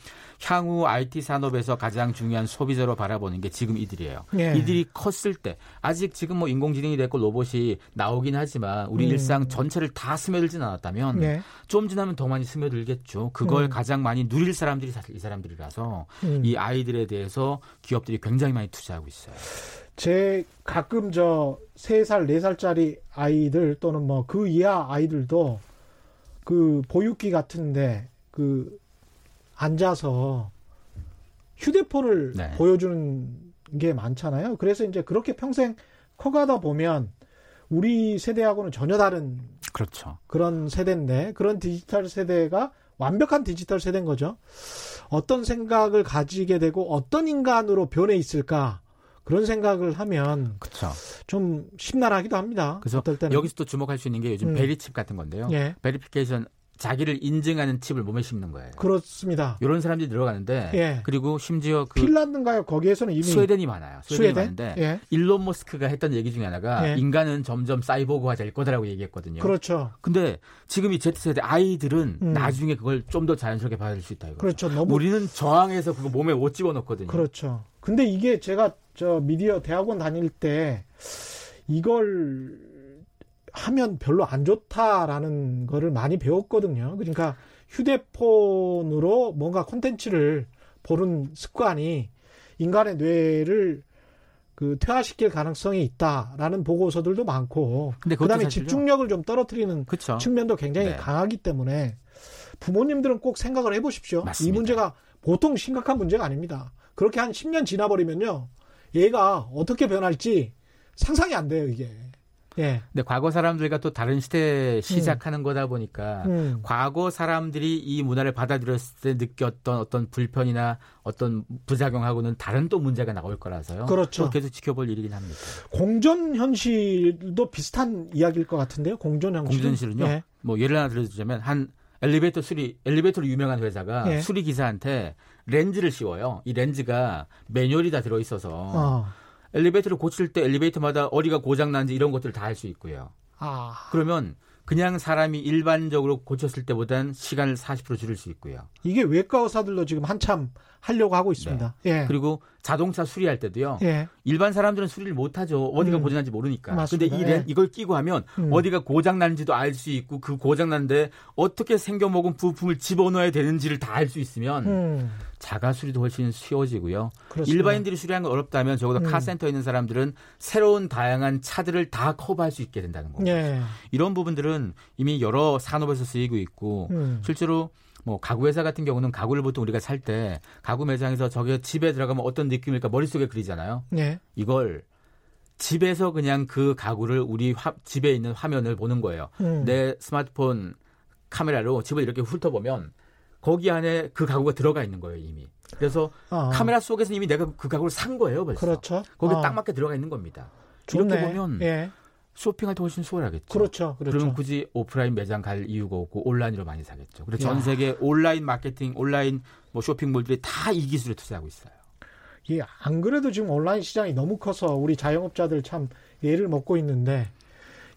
향후 IT 산업에서 가장 중요한 소비자로 바라보는 게 지금 이들이에요. 예. 이들이 컸을 때 아직 지금 뭐 인공지능이 됐고 로봇이 나오긴 하지만 우리 음. 일상 전체를 다 스며들진 않았다면 예. 좀 지나면 더 많이 스며들겠죠. 그걸 음. 가장 많이 누릴 사람들이 사실 이 사람들이라서 음. 이 아이들에 대해서 기업들이 굉장히 많이 투자하고 있어요. 제 가끔 저 3살, 4살짜리 아이들 또는 뭐 그 이하 아이들도 그 보육기 같은데 그 앉아서 휴대폰을 네. 보여주는 게 많잖아요. 그래서 이제 그렇게 평생 커가다 보면 우리 세대하고는 전혀 다른 그렇죠. 그런 세대인데 그런 디지털 세대가 완벽한 디지털 세대인 거죠. 어떤 생각을 가지게 되고 어떤 인간으로 변해 있을까? 그런 생각을 하면 그쵸. 좀 심란하기도 합니다. 그래서. 여기서 또 주목할 수 있는 게 요즘 음. 베리칩 같은 건데요. 예. verification 자기를 인증하는 칩을 몸에 심는 거예요. 그렇습니다. 이런 사람들이 들어가는데 예. 그리고 심지어 그 핀란드인가요? 거기에서는 이미 스웨덴이 많아요. 스웨덴이 스웨덴? 많은데 예. 일론 머스크가 했던 얘기 중에 하나가 예. 인간은 점점 사이보그화 될 거다라고 얘기했거든요. 그렇죠. 근데 지금 이 Z세대 아이들은 음. 나중에 그걸 좀 더 자연스럽게 받을 수 있다 이거죠. 그렇죠. 너무 우리는 저항해서 그거 몸에 못 집어 넣거든요. 그렇죠. 근데 이게 제가 저 미디어 대학원 다닐 때 이걸 하면 별로 안 좋다라는 거를 많이 배웠거든요. 그러니까 휴대폰으로 뭔가 콘텐츠를 보는 습관이 인간의 뇌를 그 퇴화시킬 가능성이 있다라는 보고서들도 많고 그다음에 집중력을 좀 떨어뜨리는 그쵸. 측면도 굉장히 네. 강하기 때문에 부모님들은 꼭 생각을 해보십시오. 맞습니다. 이 문제가 보통 심각한 문제가 아닙니다. 그렇게 한 10년 지나버리면요, 얘가 어떻게 변할지 상상이 안 돼요 이게. 예. 근데 과거 사람들과 또 다른 시대 시작하는 음. 거다 보니까 음. 과거 사람들이 이 문화를 받아들였을 때 느꼈던 어떤 불편이나 어떤 부작용하고는 다른 또 문제가 나올 거라서요. 그렇죠. 계속 지켜볼 일이긴 합니다. 공전 현실도 비슷한 이야기일 것 같은데요. 공전 현실. 공전 현실은요. 예. 뭐 예를 하나 들어주자면 한 엘리베이터 수리 엘리베이터로 유명한 회사가 예. 수리 기사한테 렌즈를 씌워요. 이 렌즈가 매뉴얼이 다 들어 있어서 어. 엘리베이터를 고칠 때 엘리베이터마다 어디가 고장 난지 이런 것들을 다할수 있고요. 아. 그러면 그냥 사람이 일반적으로 고쳤을 때보단 시간을 40% 줄일 수 있고요. 이게 외과 의사들도 지금 한참 하려고 하고 있습니다. 네. 예. 그리고 자동차 수리할 때도요. 예. 일반 사람들은 수리를 못 하죠. 어디가 음. 고장난지 모르니까. 맞습니다. 근데 이 예. 이걸 끼고 하면 음. 어디가 고장 난지도 알 수 있고 그 고장 난데 어떻게 생겨 먹은 부품을 집어넣어야 되는지를 다 알 수 있으면 음. 자가 수리도 훨씬 쉬워지고요. 그렇습니다. 일반인들이 수리하는 건 어렵다면 적어도 음. 카센터에 있는 사람들은 새로운 다양한 차들을 다 커버할 수 있게 된다는 거죠. 예. 이런 부분들은 이미 여러 산업에서 쓰이고 있고 음. 실제로 뭐 가구 회사 같은 경우는 가구를 보통 우리가 살 때 가구 매장에서 저게 집에 들어가면 어떤 느낌일까 머릿속에 그리잖아요. 네. 이걸 집에서 그냥 그 가구를 우리 화, 집에 있는 화면을 보는 거예요. 음. 내 스마트폰 카메라로 집을 이렇게 훑어보면 거기 안에 그 가구가 들어가 있는 거예요, 이미. 그래서 아. 카메라 속에서 이미 내가 그 가구를 산 거예요, 벌써. 그렇죠. 거기에 아. 딱 맞게 들어가 있는 겁니다. 좋네. 이렇게 보면 예. 쇼핑할 때 훨씬 수월하겠죠. 그렇죠. 그렇죠. 그러면 굳이 오프라인 매장 갈 이유가 없고 온라인으로 많이 사겠죠. 그래서 전 세계 온라인 마케팅, 온라인 뭐 쇼핑몰들이 다 이 기술에 투자하고 있어요. 예, 안 그래도 지금 온라인 시장이 너무 커서 우리 자영업자들 참 예를 먹고 있는데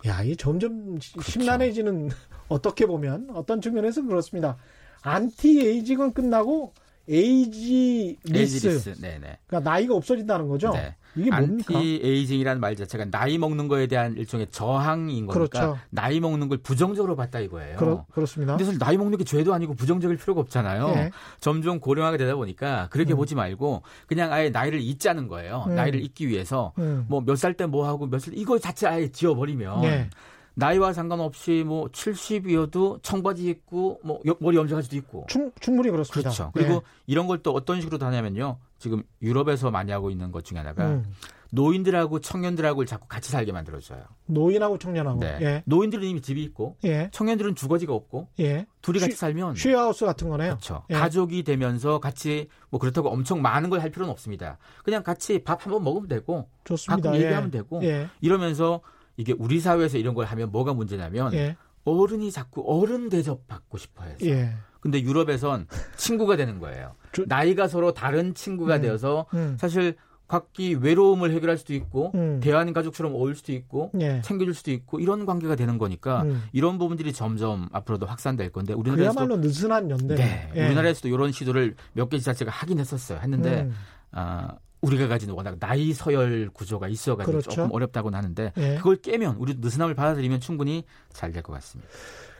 야, 이 점점 그렇죠. 심란해지는 (laughs) 어떻게 보면 어떤 측면에서 그렇습니다. anti-aging은 끝나고 ageless. ageless. 네네. 그러니까 나이가 없어진다는 거죠. 네. 이게 뭡니까? anti-aging이라는 말 자체가 나이 먹는 거에 대한 일종의 저항인 거니까 그렇죠. 나이 먹는 걸 부정적으로 봤다 이거예요. 그렇, 그렇습니다. 근데 사실 나이 먹는 게 죄도 아니고 부정적일 필요가 없잖아요. 네. 점점 고령화가 되다 보니까 그렇게 음. 보지 말고 그냥 아예 나이를 잊자는 거예요. 음. 나이를 잊기 위해서 음. 뭐몇 살 때 뭐 하고 몇 살 이거 자체 아예 지워버리면 네. 나이와 상관없이 뭐 70이어도 청바지 입고 뭐 머리 염색할 수도 있고. 충, 충분히 그렇습니다. 그렇죠. 그리고 네. 이런 걸 또 어떤 식으로 다냐면요. 지금 유럽에서 많이 하고 있는 것 중에 하나가 음. 노인들하고 청년들하고 자꾸 같이 살게 만들어줘요. 노인하고 청년하고. 네. 예. 노인들은 이미 집이 있고, 예. 청년들은 주거지가 없고, 예. 둘이 같이 살면 쉐어하우스 같은 거네요. 그렇죠. 예. 가족이 되면서 같이 뭐 그렇다고 엄청 많은 걸 할 필요는 없습니다. 그냥 같이 밥 한번 먹으면 되고, 좋습니다. 가끔 얘기하면 예. 되고, 예. 이러면서 이게 우리 사회에서 이런 걸 하면 뭐가 문제냐면 예. 어른이 자꾸 어른 대접 받고 싶어 해서. 예. 근데 유럽에선 친구가 되는 거예요. 저, 나이가 서로 다른 친구가 음, 되어서 음. 사실 각기 외로움을 해결할 수도 있고 음. 대화하는 가족처럼 어울 수도 있고 예. 챙겨줄 수도 있고 이런 관계가 되는 거니까 음. 이런 부분들이 점점 앞으로도 확산될 건데 우리나라에서도 그야말로 느슨한 연대. 네, 예. 우리나라에서도 이런 시도를 몇 개 지자체가 하긴 했었어요. 했는데 음. 아, 우리가 가진 워낙 나이 서열 구조가 있어가지고 그렇죠. 조금 어렵다고는 하는데 예. 그걸 깨면 우리 느슨함을 받아들이면 충분히 잘 될 것 같습니다.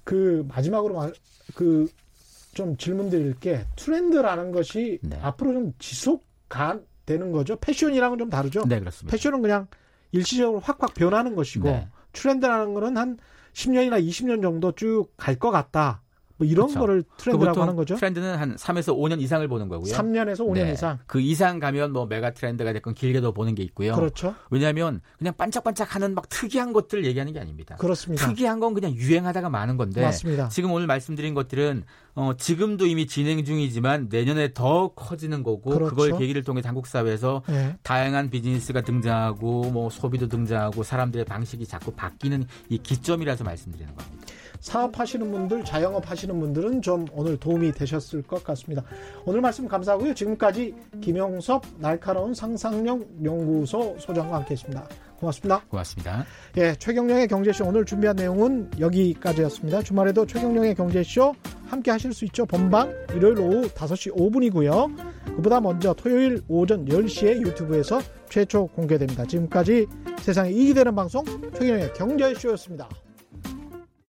그 마지막으로 그 좀 질문 드릴 게 트렌드라는 것이 네. 앞으로 좀 지속가 되는 거죠. 패션이랑은 좀 다르죠. 네, 그렇습니다. 패션은 그냥 일시적으로 확확 변하는 것이고 네. 트렌드라는 거는 한 10년이나 20년 정도 쭉 갈 것 같다. 뭐 이런 그렇죠. 거를 트렌드라고 하는 거죠. 트렌드는 한 3에서 5년 이상을 보는 거고요. 3년에서 5년 네. 이상. 그 이상 가면 뭐 메가 트렌드가 됐건 길게도 보는 게 있고요. 그렇죠. 왜냐하면 그냥 반짝반짝하는 막 특이한 것들 얘기하는 게 아닙니다. 그렇습니다. 특이한 건 그냥 유행하다가 많은 건데 맞습니다. 지금 오늘 말씀드린 것들은 어, 지금도 이미 진행 중이지만 내년에 더 커지는 거고 그렇죠. 그걸 계기를 통해 한국 사회에서 네. 다양한 비즈니스가 등장하고 뭐 소비도 등장하고 사람들의 방식이 자꾸 바뀌는 이 기점이라서 말씀드리는 겁니다. 사업하시는 분들, 자영업 하시는 분들은 좀 오늘 도움이 되셨을 것 같습니다. 오늘 말씀 감사하고요. 지금까지 김영섭 날카로운 상상력 연구소 소장과 함께했습니다. 고맙습니다. 고맙습니다. 예, 최경령의 경제쇼 오늘 준비한 내용은 여기까지였습니다. 주말에도 최경령의 경제쇼 함께 하실 수 있죠. 본방 일요일 오후 5시 5분이고요. 그보다 먼저 토요일 오전 10시에 유튜브에서 최초 공개됩니다. 지금까지 세상에 이익이 되는 방송 최경영의 경제쇼였습니다.